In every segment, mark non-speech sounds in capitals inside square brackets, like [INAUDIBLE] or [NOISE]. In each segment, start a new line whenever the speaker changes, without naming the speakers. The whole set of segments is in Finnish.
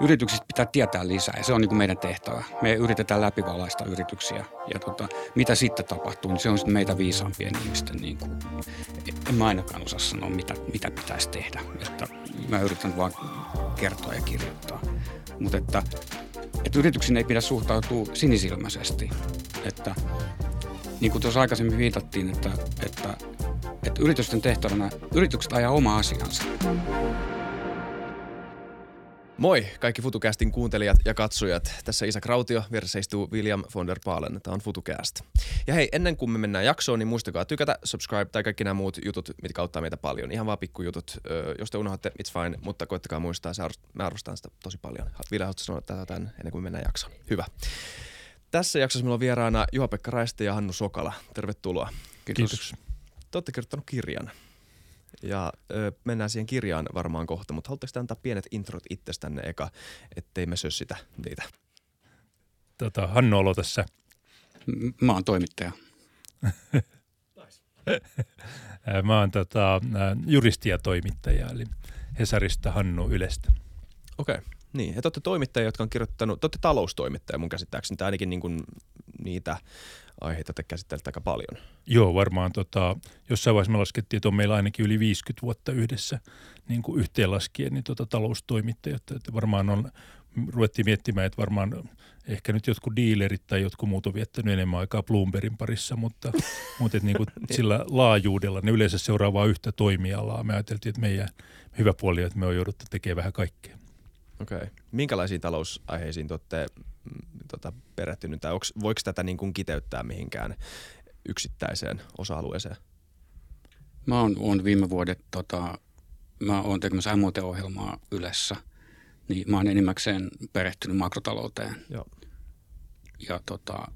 yrityksistä pitää tietää lisää ja se on niin kuin meidän tehtävä. Me yritetään läpivalaista yrityksiä ja tota, mitä sitten tapahtuu, niin se on sitten meitä viisaampien ihmisten, niin kuin, en mä ainakaan osaa sanoa, mitä, mitä pitäisi tehdä. Että mä yritän vaan kertoa ja kirjoittaa. Mutta että, että yrityksiin ei pidä suhtautua sinisilmäisesti. Että, niin kuin tuossa aikaisemmin viitattiin, että, että, että yritysten tehtävänä yritykset ajaa oma asiansa.
Moi kaikki FutuCastin kuuntelijat ja katsojat. Tässä Isa Krautio, vieressä istuu William von der Paalen. Tämä on FutuCast. Ja hei, ennen kuin me mennään jaksoon, niin muistakaa tykätä, subscribe tai kaikki nämä muut jutut, mitkä auttaa meitä paljon. Ihan vaan pikkujutut. Jos te unohdatte, it's fine, mutta koittakaa muistaa, se arvostan, mä arvostan sitä tosi paljon. Ville, haluatko sanoa tätä tämän ennen kuin mennään jaksoon? Hyvä. Tässä jaksossa meillä on vieraana Juha-Pekka Raiste ja Hannu Sokala. Tervetuloa.
Kiitos. Kiitos.
Te olette kirjoittanut kirjan ja ö, mennään siihen kirjaan varmaan kohta, mutta haluatteko antaa pienet introt itsestänne eka, ettei me sössitä niitä?
Tota, Hannu olo tässä.
Mä oon toimittaja. [LAUGHS]
Mä oon tota, juristi ja toimittaja, eli Hesarista Hannu Ylestä.
Okei, okay. niin. Ja te olette toimittajia, jotka on kirjoittanut, te olette taloustoimittaja mun käsittääkseni, tai ainakin niin kuin niitä aiheita te käsittelette aika paljon.
Joo, varmaan tota, jossain vaiheessa me laskettiin, että on meillä ainakin yli 50 vuotta yhdessä niin kuin yhteenlaskien niin tota, taloustoimittajat. Että varmaan on, ruvettiin miettimään, että varmaan ehkä nyt jotkut dealerit tai jotkut muut on viettänyt enemmän aikaa Bloombergin parissa, mutta, [LAUGHS] mutta että niin kuin sillä laajuudella ne yleensä seuraa vain yhtä toimialaa. Me ajateltiin, että meidän hyvä puoli on, että me on jouduttu tekemään vähän kaikkea.
Okei. Okay. Minkälaisiin talousaiheisiin te olette tota, perehtynyt, tai onks, voiko tätä niin kuin kiteyttää mihinkään yksittäiseen osa-alueeseen?
Mä oon, oon viime vuodet, tota, mä oon tekemässä MOT-ohjelmaa Ylessä, niin mä oon enimmäkseen perehtynyt makrotalouteen. Joo. Ja tota,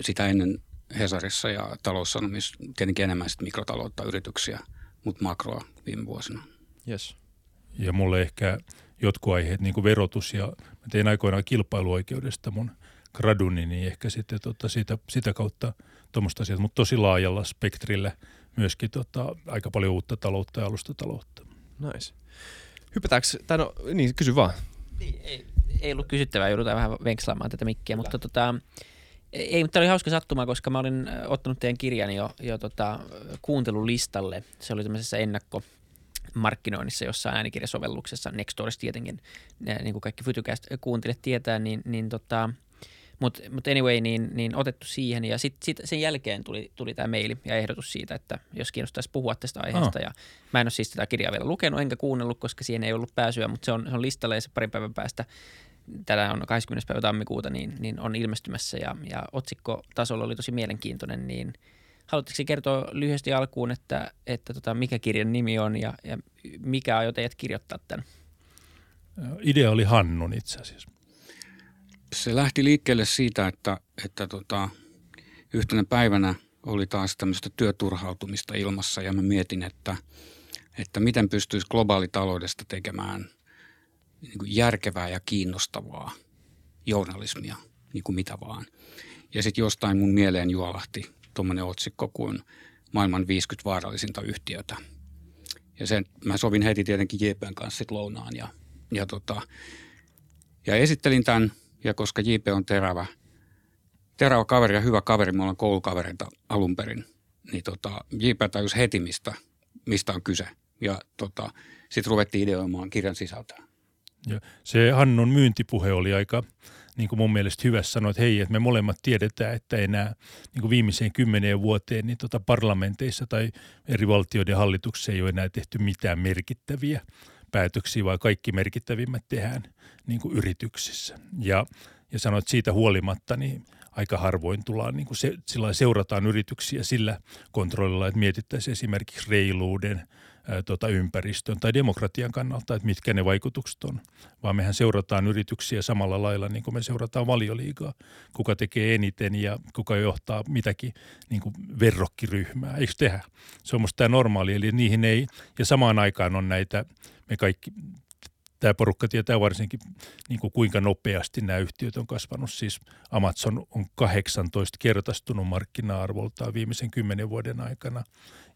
sitä ennen Hesarissa ja taloussanomissa tietenkin enemmän sit mikrotaloutta, yrityksiä, mutta makroa viime vuosina.
Yes.
Ja mulle ehkä jotkut aiheet, niin kuin verotus ja mä tein aikoinaan kilpailuoikeudesta mun graduni, niin ehkä sitten tota, siitä, sitä kautta tuommoista asiaa, mutta tosi laajalla spektrillä myöskin tota, aika paljon uutta taloutta ja alustataloutta.
Nice. Hypätäänkö, tai no, niin kysy vaan.
Niin, ei, ei ollut kysyttävää, joudutaan vähän venkslaamaan tätä mikkiä, mutta tota, ei, mutta oli hauska sattuma, koska mä olin ottanut teidän kirjan jo, jo tota, kuuntelulistalle. Se oli tämmöisessä ennakko, markkinoinnissa jossain äänikirjasovelluksessa, Nextdoorissa tietenkin, niin kuin kaikki Futucast kuuntelijat tietää, niin, niin tota, mutta mut anyway, niin, niin otettu siihen ja sitten sit sen jälkeen tuli, tuli tämä maili ja ehdotus siitä, että jos kiinnostaisi puhua tästä aiheesta. Oh. Ja mä en ole siis tätä kirjaa vielä lukenut enkä kuunnellut, koska siihen ei ollut pääsyä, mutta se on, se on listalla ja se parin päivän päästä tällä on 20. päivä tammikuuta, niin, niin on ilmestymässä ja, ja otsikkotasolla oli tosi mielenkiintoinen, niin – Haluatteko kertoa lyhyesti alkuun, että, että tota, mikä kirjan nimi on ja, ja mikä teidät kirjoittaa tämän?
Idea oli Hannun itse asiassa.
Se lähti liikkeelle siitä, että, että tota, yhtenä päivänä oli taas tämmöistä työturhautumista ilmassa ja mä mietin, että, että miten pystyisi globaalitaloudesta tekemään niin kuin järkevää ja kiinnostavaa journalismia, niin kuin mitä vaan. Ja sitten jostain mun mieleen juolahti tuommoinen otsikko kuin maailman 50 vaarallisinta yhtiötä. Ja sen, mä sovin heti tietenkin JPn kanssa sit lounaan ja, ja, tota, ja esittelin tämän. Ja koska JP on terävä, terävä kaveri ja hyvä kaveri, me ollaan koulukavereita alun perin, niin tota, JP tajusi heti, mistä, mistä on kyse. Ja tota, sitten ruvettiin ideoimaan kirjan sisältöä.
Ja se Hannun myyntipuhe oli aika niin kuin mun mielestä hyvä sanoa, että hei, että me molemmat tiedetään, että enää niin kuin viimeiseen kymmeneen vuoteen niin tota parlamenteissa tai eri valtioiden hallituksissa ei ole enää tehty mitään merkittäviä päätöksiä, vaan kaikki merkittävimmät tehdään niin kuin yrityksissä. Ja, ja sanoit siitä huolimatta, niin aika harvoin tullaan, niin kuin se, seurataan yrityksiä sillä kontrollilla, että mietittäisiin esimerkiksi reiluuden – tota, ympäristön tai demokratian kannalta, että mitkä ne vaikutukset on, vaan mehän seurataan yrityksiä samalla lailla niin kuin me seurataan valioliigaa, kuka tekee eniten ja kuka johtaa mitäkin niin kuin verrokkiryhmää, eikö tehdä? Se on musta tämä normaali, eli niihin ei, ja samaan aikaan on näitä, me kaikki tämä porukka tietää varsinkin niin kuin kuinka nopeasti nämä yhtiöt on kasvanut. Siis Amazon on 18 kertaistunut markkina-arvoltaan viimeisen kymmenen vuoden aikana.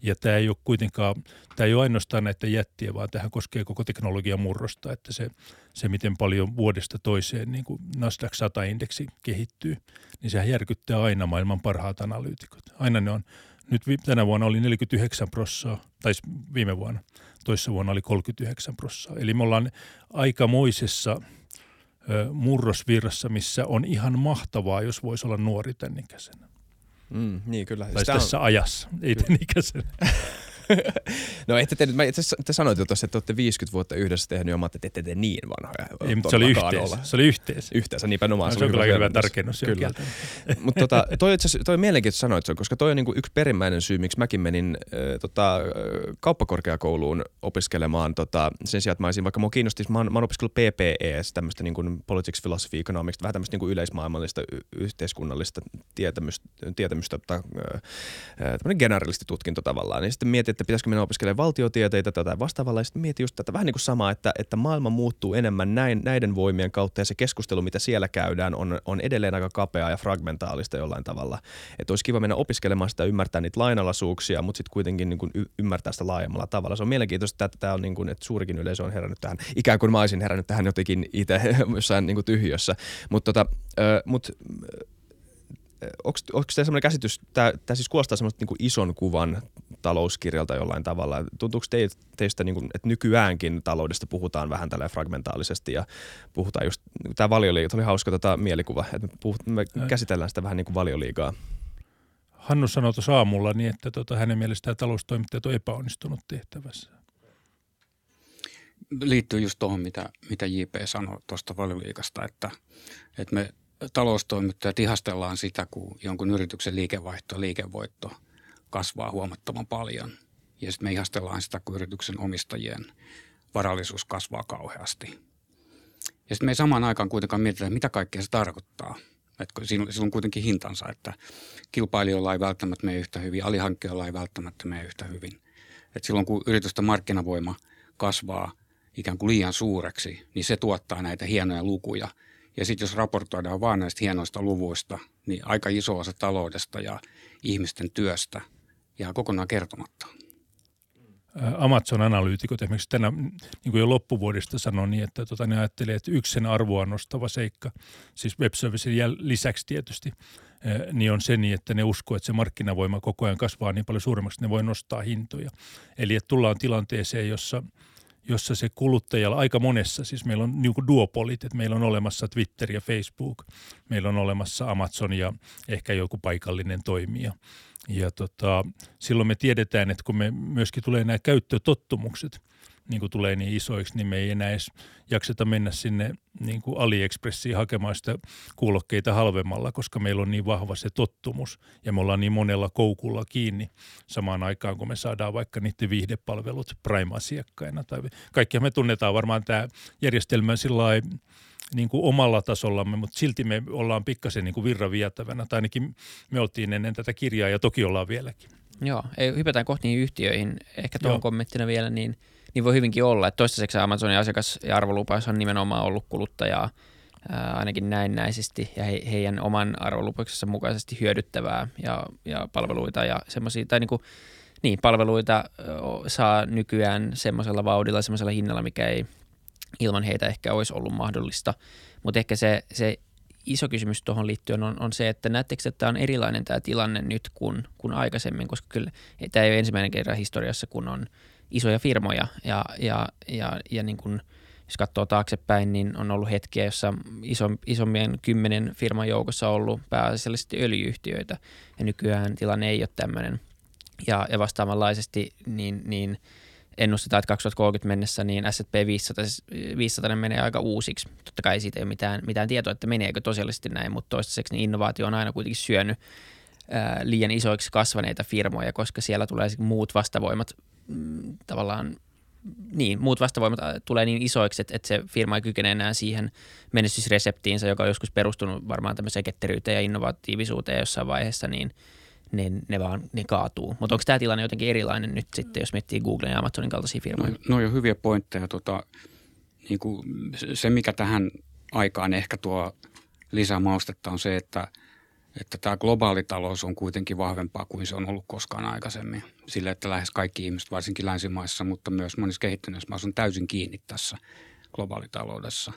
Ja tämä ei ole kuitenkaan, tämä ei ole ainoastaan näitä jättiä, vaan tähän koskee koko teknologian murrosta, että se, se miten paljon vuodesta toiseen niin kuin Nasdaq 100-indeksi kehittyy, niin sehän järkyttää aina maailman parhaat analyytikot. Aina ne on, nyt tänä vuonna oli 49 prossaa, tai viime vuonna, toissa vuonna oli 39 prossaa. Eli me ollaan aikamoisessa murrosvirrassa, missä on ihan mahtavaa, jos voisi olla nuori tämän ikäisenä.
Mm, niin kyllä.
Tai tässä on... ajassa, ei tämän ikäisenä. [LAUGHS] [LAUGHS]
no ette te, mä itse te sanoitte tuossa, että olette 50 vuotta yhdessä tehnyt ja mä että ette te niin vanhoja.
Ei, mutta se oli yhteensä. Olla. Se oli yhteensä.
Yhteensä, niinpä
no,
se,
se on kyllä hyvä tarkennus.
Kyllä. mutta tota, toi, itse, toi mielenkiintoista sanoit sen, koska toi on niinku yksi perimmäinen syy, miksi mäkin menin äh, tota, kauppakorkeakouluun opiskelemaan tota, sen sijaan, että mä olisin, vaikka mua kiinnosti, mä oon, mä oon opiskellut PPE, tämmöistä niinku politics, philosophy, economics, vähän tämmöistä niinku yleismaailmallista yhteiskunnallista tietämystä, tietämystä tota, äh, generalisti tutkinto tavallaan. Niin sitten mietin, että pitäisikö mennä opiskelemaan valtiotieteitä tai vastaavalla. Ja sitten mietin just tätä vähän niin kuin samaa, että, että maailma muuttuu enemmän näin, näiden voimien kautta ja se keskustelu, mitä siellä käydään, on, on edelleen aika kapeaa ja fragmentaalista jollain tavalla. Että olisi kiva mennä opiskelemaan sitä, ymmärtää niitä lainalaisuuksia, mutta sitten kuitenkin niin kuin y- ymmärtää sitä laajemmalla tavalla. Se on mielenkiintoista, että tämä on niin kuin, että suurikin yleisö on herännyt tähän, ikään kuin mä olisin herännyt tähän jotenkin itse [LAUGHS] jossain niin kuin tyhjössä. Mutta tota, mut, onko teillä sellainen käsitys, tämä siis kuulostaa semmoista niin ison kuvan talouskirjalta jollain tavalla. Tuntuuko teistä, niin kuin, että nykyäänkin taloudesta puhutaan vähän tällä fragmentaalisesti ja puhutaan just, tämä valioliiga, oli hauska tota mielikuva, että me, puhut, me käsitellään sitä vähän niin kuin valioliigaa.
Hannu sanoi tuossa aamulla niin, että tota, hänen mielestään taloustoimittajat on epäonnistunut tehtävässä.
Liittyy just tuohon, mitä, mitä JP sanoi tuosta valioliikasta, että, että me taloustoimittajat ihastellaan sitä, kun jonkun yrityksen liikevaihto, liikevoitto kasvaa huomattavan paljon. Ja sitten me ihastellaan sitä, kun yrityksen omistajien varallisuus kasvaa kauheasti. Ja sitten me ei samaan aikaan kuitenkaan mietitä, mitä kaikkea se tarkoittaa. Että sillä, on kuitenkin hintansa, että kilpailijoilla ei välttämättä mene yhtä hyvin, alihankkijoilla ei välttämättä mene yhtä hyvin. Et silloin kun yritysten markkinavoima kasvaa ikään kuin liian suureksi, niin se tuottaa näitä hienoja lukuja – ja sitten jos raportoidaan vain näistä hienoista luvuista, niin aika iso osa taloudesta ja ihmisten työstä jää kokonaan kertomatta.
Amazon-analyytikot esimerkiksi tänä, niin kuin jo loppuvuodesta sanoi niin, että tota, ne ajattelee, että yksi sen arvoa nostava seikka, siis web lisäksi tietysti, niin on se niin, että ne uskoo, että se markkinavoima koko ajan kasvaa niin paljon suuremmaksi, että ne voi nostaa hintoja. Eli että tullaan tilanteeseen, jossa – jossa se kuluttajalla aika monessa, siis meillä on niin duopolit, että meillä on olemassa Twitter ja Facebook, meillä on olemassa Amazon ja ehkä joku paikallinen toimija. Ja tota, silloin me tiedetään, että kun me myöskin tulee nämä käyttötottumukset – niin kuin tulee niin isoiksi, niin me ei enää edes jakseta mennä sinne niin kuin AliExpressiin hakemaan sitä kuulokkeita halvemmalla, koska meillä on niin vahva se tottumus ja me ollaan niin monella koukulla kiinni samaan aikaan, kun me saadaan vaikka niiden viihdepalvelut Prime-asiakkaina. Tai kaikkia me tunnetaan varmaan tämä järjestelmä sillä niin kuin omalla tasollamme, mutta silti me ollaan pikkasen niin kuin virravietävänä, tai ainakin me oltiin ennen tätä kirjaa ja toki ollaan vieläkin.
Joo, ei, hypätään kohti niihin yhtiöihin. Ehkä tuon kommenttina vielä, niin – niin voi hyvinkin olla, että toistaiseksi Amazonin asiakas- ja arvolupaus on nimenomaan ollut kuluttajaa ää, ainakin näennäisesti ja he, heidän oman arvolupauksensa mukaisesti hyödyttävää ja, ja palveluita ja semmoisia, tai niin kuin, niin, palveluita saa nykyään semmoisella vauhdilla, semmoisella hinnalla, mikä ei ilman heitä ehkä olisi ollut mahdollista. Mutta ehkä se, se iso kysymys tuohon liittyen on, on se, että näettekö, että tämä on erilainen tämä tilanne nyt kuin, kuin aikaisemmin, koska kyllä tämä ei ole ensimmäinen kerran historiassa, kun on – isoja firmoja ja, ja, ja, ja niin kuin, jos katsoo taaksepäin, niin on ollut hetkiä, jossa iso, isommien kymmenen firman joukossa on ollut pääasiallisesti öljyyhtiöitä ja nykyään tilanne ei ole tämmöinen. Ja, ja vastaavanlaisesti niin, niin ennustetaan, että 2030 mennessä niin S&P 500, 500 menee aika uusiksi. Totta kai siitä ei ole mitään, mitään tietoa, että meneekö tosiaalisesti näin, mutta toistaiseksi niin innovaatio on aina kuitenkin syönyt ää, liian isoiksi kasvaneita firmoja, koska siellä tulee muut vastavoimat mm, tavallaan niin, muut vastavoimat tulee niin isoiksi, että, että se firma ei kykene enää siihen menestysreseptiinsä, joka on joskus perustunut varmaan tämmöiseen ketteryyteen ja innovatiivisuuteen jossain vaiheessa, niin, niin ne vaan ne kaatuu. Mutta onko tämä tilanne jotenkin erilainen nyt sitten, jos miettii Google ja Amazonin kaltaisia firmoja?
No, no jo hyviä pointteja. Tota, niin kuin se, mikä tähän aikaan ehkä tuo lisää maustetta on se, että, että tämä globaali talous on kuitenkin vahvempaa kuin se on ollut koskaan aikaisemmin. Sillä, että lähes kaikki ihmiset, varsinkin länsimaissa, mutta myös monissa kehittyneissä maissa on täysin kiinni tässä globaalitaloudessa.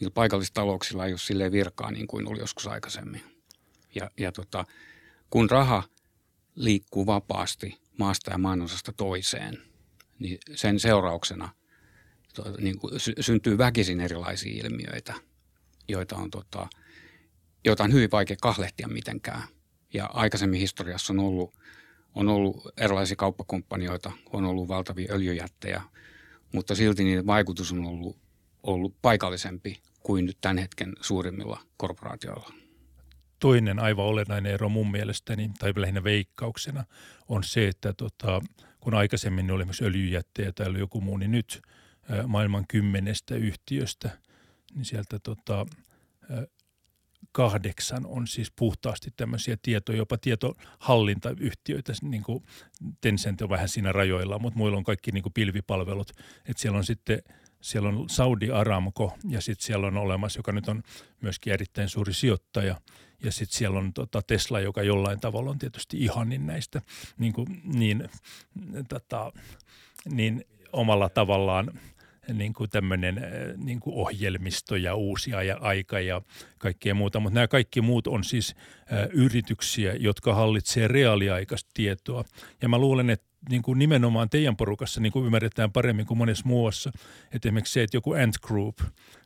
Niillä paikallistalouksilla ei ole silleen virkaa niin kuin oli joskus aikaisemmin. Ja, ja tota, kun raha liikkuu vapaasti maasta ja maanosasta toiseen, niin sen seurauksena to, niin kuin sy- syntyy väkisin erilaisia ilmiöitä, joita on, tota, joita on hyvin vaikea kahlehtia mitenkään. Ja aikaisemmin historiassa on ollut, on ollut erilaisia kauppakumppanioita, on ollut valtavia öljyjättejä, mutta silti niiden vaikutus on ollut, ollut paikallisempi kuin nyt tämän hetken suurimmilla korporaatioilla.
Toinen aivan olennainen ero mun mielestäni, tai lähinnä veikkauksena, on se, että tota, kun aikaisemmin oli myös öljyjättejä tai joku muu, niin nyt maailman kymmenestä yhtiöstä, niin sieltä tota, kahdeksan on siis puhtaasti tämmöisiä tietoja, jopa tietohallintayhtiöitä, niin kuin Tencent on vähän siinä rajoilla, mutta muilla on kaikki niin kuin pilvipalvelut, että siellä on sitten siellä on Saudi Aramco ja sitten siellä on olemassa, joka nyt on myöskin erittäin suuri sijoittaja. Ja sitten siellä on tota Tesla, joka jollain tavalla on tietysti ihanin näistä niin, kuin, niin, tota, niin omalla tavallaan niin kuin tämmöinen äh, niin kuin ohjelmisto ja uusia ja aika ja kaikkea muuta. Mutta nämä kaikki muut on siis äh, yrityksiä, jotka hallitsee reaaliaikaista tietoa. Ja mä luulen, että niin kuin nimenomaan teidän porukassa niin kuin ymmärretään paremmin kuin monessa muussa. Että esimerkiksi se, että joku Ant Group,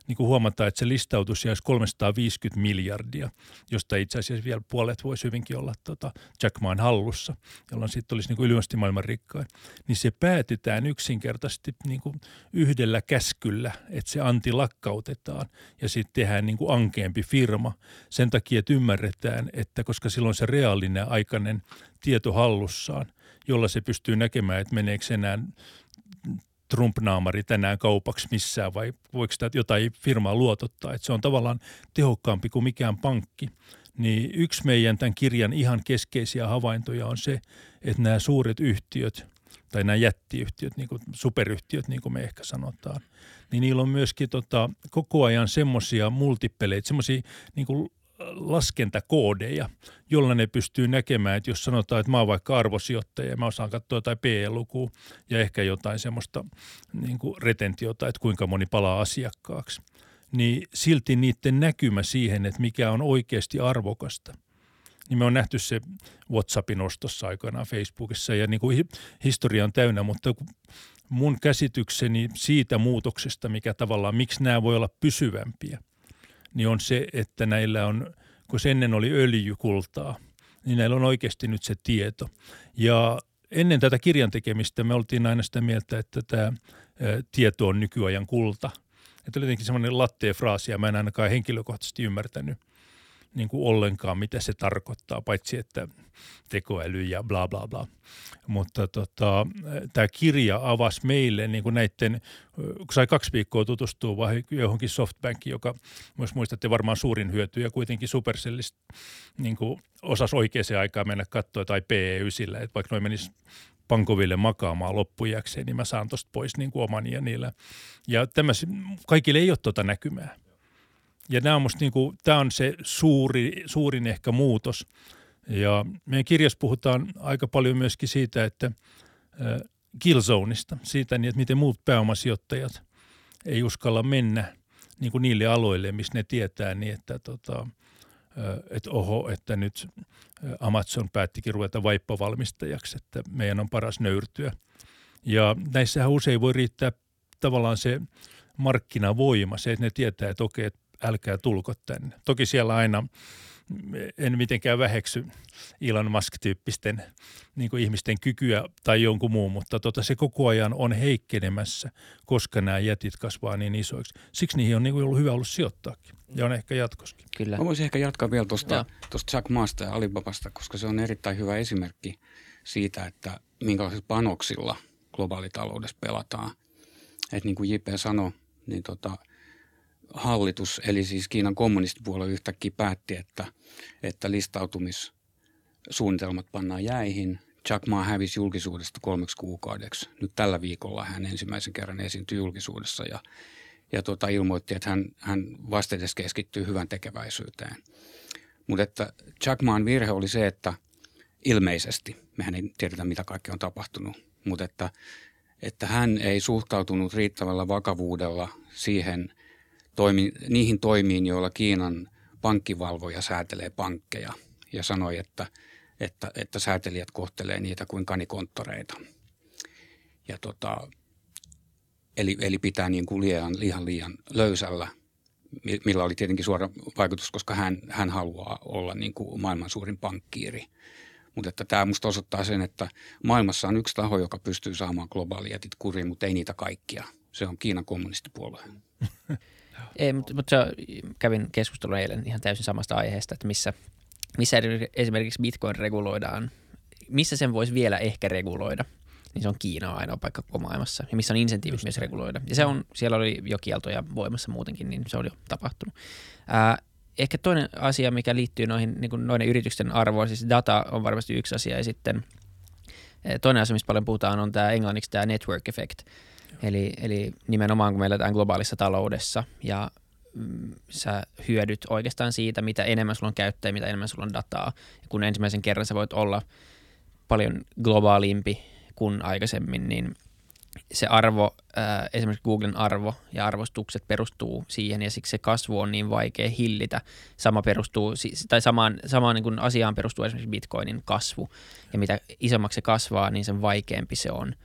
niin kuin huomataan, että se listautus jäisi 350 miljardia, josta itse asiassa vielä puolet voisi hyvinkin olla tota Jack Maan hallussa, jolloin sitten olisi niin kuin ylimästi maailman rikkain. Niin se päätetään yksinkertaisesti niin kuin yhdellä käskyllä, että se anti lakkautetaan ja sitten tehdään niin kuin ankeampi firma. Sen takia, että ymmärretään, että koska silloin se reaalinen aikainen tieto hallussaan – jolla se pystyy näkemään, että meneekö enää Trump-naamari tänään kaupaksi missään vai voiko sitä jotain firmaa luotottaa. Että se on tavallaan tehokkaampi kuin mikään pankki. Niin yksi meidän tämän kirjan ihan keskeisiä havaintoja on se, että nämä suuret yhtiöt tai nämä jättiyhtiöt, niin kuin superyhtiöt, niin kuin me ehkä sanotaan, niin niillä on myöskin tota, koko ajan semmoisia multipeleitä, semmoisia niin laskentakoodeja, jolla ne pystyy näkemään, että jos sanotaan, että mä oon vaikka arvosijoittaja ja mä osaan katsoa jotain PE-lukua ja ehkä jotain semmoista niin kuin retentiota, että kuinka moni palaa asiakkaaksi, niin silti niiden näkymä siihen, että mikä on oikeasti arvokasta, niin me on nähty se WhatsAppin ostossa aikoinaan Facebookissa ja niin kuin historia on täynnä, mutta mun käsitykseni siitä muutoksesta, mikä tavallaan, miksi nämä voi olla pysyvämpiä – niin on se, että näillä on, kun ennen oli öljykultaa, niin näillä on oikeasti nyt se tieto. Ja ennen tätä kirjan tekemistä me oltiin aina sitä mieltä, että tämä tieto on nykyajan kulta. Että oli jotenkin semmoinen latteen fraasi ja mä en ainakaan henkilökohtaisesti ymmärtänyt – niin kuin ollenkaan, mitä se tarkoittaa, paitsi että tekoäly ja bla bla bla. Mutta tota, tämä kirja avasi meille niin kuin näiden, kun sai kaksi viikkoa tutustua vai johonkin softbankiin, joka myös muistatte varmaan suurin hyöty ja kuitenkin Supercellista niin kuin osasi oikeaan aikaan mennä katsoa tai PE9, että vaikka noin menisi pankoville makaamaan loppujakseen, niin mä saan tuosta pois niin kuin omani ja niillä. Ja tämmöis, kaikille ei ole tuota näkymää. Ja nämä on musta niinku, tämä on se suuri, suurin ehkä muutos. Ja meidän kirjassa puhutaan aika paljon myöskin siitä, että killzoneista, siitä, niin, että miten muut pääomasijoittajat ei uskalla mennä niin kuin niille aloille, missä ne tietää niin, että tota, että oho, että nyt Amazon päättikin ruveta vaippavalmistajaksi, että meidän on paras nöyrtyä. Ja näissähän usein voi riittää tavallaan se markkinavoima, se, että ne tietää, että okei, että älkää tulko tänne. Toki siellä aina en mitenkään väheksy Elon Musk-tyyppisten niin kuin ihmisten kykyä tai jonkun muun, mutta tota, se koko ajan on heikkenemässä, koska nämä jätit kasvaa niin isoiksi. Siksi niihin on niin kuin ollut hyvä ollut sijoittaakin ja on ehkä jatkoskin.
Kyllä. Mä voisin ehkä jatkaa vielä tuosta Jack Maasta ja Alibabasta, koska se on erittäin hyvä esimerkki siitä, että minkälaisilla panoksilla globaalitaloudessa pelataan. Että niin kuin JP sanoi, niin tota – hallitus, eli siis Kiinan kommunistipuolue yhtäkkiä päätti, että, että listautumissuunnitelmat pannaan jäihin. Jack Ma hävisi julkisuudesta kolmeksi kuukaudeksi. Nyt tällä viikolla hän ensimmäisen kerran esiintyi julkisuudessa ja, ja tota, ilmoitti, että hän, hän vastedes keskittyy hyvän tekeväisyyteen. Mutta että Jack Maan virhe oli se, että ilmeisesti, mehän ei tiedetä mitä kaikkea on tapahtunut, mutta että, että hän ei suhtautunut riittävällä vakavuudella siihen toimi, niihin toimiin, joilla Kiinan pankkivalvoja säätelee pankkeja ja sanoi, että, että, että säätelijät kohtelee niitä kuin kanikonttoreita. Ja tota, eli, eli pitää niin kuin liian, liian, liian löysällä, millä oli tietenkin suora vaikutus, koska hän, hän haluaa olla niin kuin maailman suurin pankkiiri. Mutta että tämä musta osoittaa sen, että maailmassa on yksi taho, joka pystyy saamaan globaalijätit kuriin, mutta ei niitä kaikkia. Se on Kiinan kommunistipuolue. [LAUGHS]
Ei, mutta, mutta kävin keskustelun eilen ihan täysin samasta aiheesta, että missä, missä esimerkiksi Bitcoin reguloidaan, missä sen voisi vielä ehkä reguloida, niin se on Kiina ainoa paikka koko maailmassa, ja missä on insentiivit myös reguloida. Ja se on, siellä oli jo kieltoja voimassa muutenkin, niin se on jo tapahtunut. Ää, ehkä toinen asia, mikä liittyy noihin niin kuin noiden yritysten arvoon, siis data on varmasti yksi asia, ja sitten toinen asia, mistä paljon puhutaan, on tämä englanniksi tämä network effect – Eli, eli nimenomaan kun me eletään globaalissa taloudessa ja mm, sä hyödyt oikeastaan siitä, mitä enemmän sulla on käyttäjä, mitä enemmän sulla on dataa. Ja kun ensimmäisen kerran sä voit olla paljon globaalimpi kuin aikaisemmin, niin se arvo, äh, esimerkiksi Googlen arvo ja arvostukset perustuu siihen ja siksi se kasvu on niin vaikea hillitä. Sama perustuu, tai samaan, samaan niin kuin asiaan perustuu esimerkiksi Bitcoinin kasvu ja mitä isommaksi se kasvaa, niin sen vaikeampi se on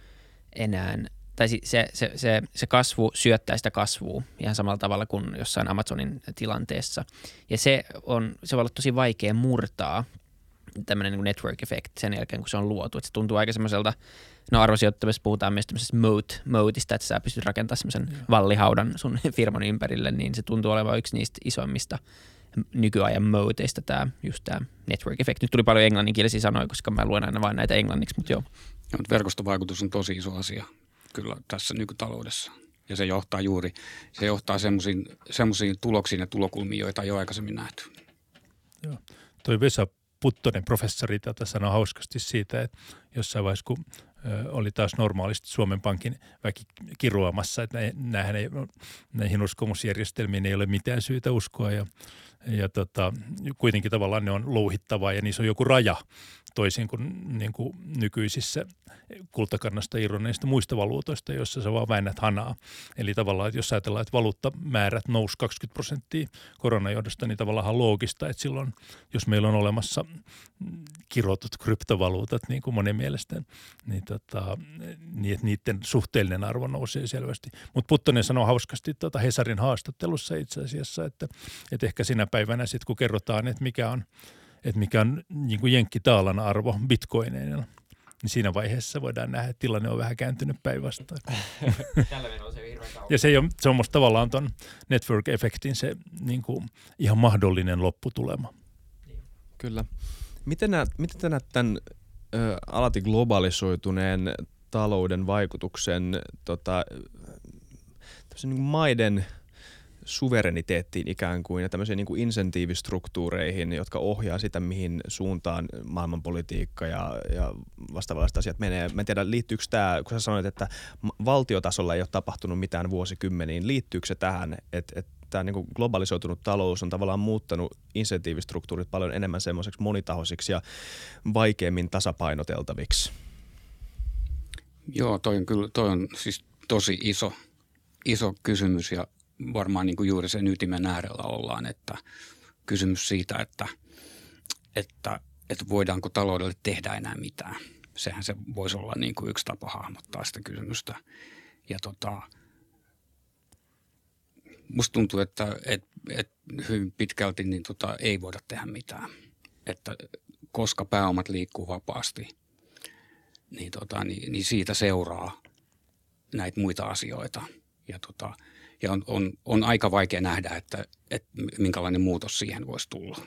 enää tai se, se, se, se kasvu syöttää sitä kasvua ihan samalla tavalla kuin jossain Amazonin tilanteessa. Ja se on, se voi olla tosi vaikea murtaa tämmöinen niin network effect sen jälkeen, kun se on luotu. Et se tuntuu aika semmoiselta, no arvosijoittamisessa puhutaan myös tämmöisestä moat, moatista, että sä pystyt rakentamaan semmoisen vallihaudan sun [LAUGHS] firman ympärille, niin se tuntuu olevan yksi niistä isoimmista nykyajan moteista tämä, just tämä network effect. Nyt tuli paljon englanninkielisiä sanoja, koska mä luen aina vain näitä englanniksi, mutta joo.
Ja, mutta verkostovaikutus on tosi iso asia kyllä tässä nykytaloudessa. Ja se johtaa juuri, se johtaa semmoisiin tuloksiin ja tulokulmiin, joita ei ole aikaisemmin nähty.
Joo. Toi Vesa Puttonen professori tätä sanoi hauskasti siitä, että jossain vaiheessa kun oli taas normaalisti Suomen Pankin väki kiruamassa, että näihin, näihin uskomusjärjestelmiin ei ole mitään syytä uskoa ja, ja tota, kuitenkin tavallaan ne on louhittavaa ja niissä on joku raja toisin kuin, niin kuin nykyisissä kultakannasta irroneista muista valuutoista, joissa sä vaan väännät hanaa. Eli tavallaan, että jos ajatellaan, että valuuttamäärät nousi 20 prosenttia koronajohdosta, niin tavallaan loogista, että silloin, jos meillä on olemassa kirotut kryptovaluutat, niin kuin monen mielestä, niin, tota, niin että niiden suhteellinen arvo nousee selvästi. Mutta Puttonen sanoi hauskasti tota Hesarin haastattelussa itse asiassa, että, että ehkä sinä päivänä sitten, kun kerrotaan, että mikä on – että mikä on niin kuin jenkkitaalan arvo bitcoineilla. Niin siinä vaiheessa voidaan nähdä, että tilanne on vähän kääntynyt päinvastaan. [LAUGHS] ja se, on, se on musta tavallaan tuon network-efektin se niin kuin ihan mahdollinen lopputulema.
Kyllä. Miten, näet, miten te näet tämän ö, alati globalisoituneen talouden vaikutuksen tota, niin maiden – suvereniteettiin ikään kuin ja tämmöisiin niin kuin insentiivistruktuureihin, jotka ohjaa sitä, mihin suuntaan maailmanpolitiikka ja, ja vastaavalliset asiat menee. Mä en tiedä, liittyykö tämä, kun sä sanoit, että valtiotasolla ei ole tapahtunut mitään vuosikymmeniin, liittyykö se tähän, että, että tämä niin globalisoitunut talous on tavallaan muuttanut insentiivistruktuurit paljon enemmän semmoiseksi monitahoisiksi ja vaikeammin tasapainoteltaviksi?
Joo, toi on kyllä toi on siis tosi iso, iso kysymys ja varmaan niin kuin juuri sen ytimen äärellä ollaan, että kysymys siitä, että, että, että voidaanko taloudelle tehdä enää mitään. Sehän se voisi olla niin kuin yksi tapa hahmottaa sitä kysymystä. Ja tota, musta tuntuu, että, että, että hyvin pitkälti niin tota, ei voida tehdä mitään. Että koska pääomat liikkuu vapaasti, niin, tota, niin, niin siitä seuraa näitä muita asioita. Ja tota, ja on, on, on aika vaikea nähdä, että, että minkälainen muutos siihen voisi tulla.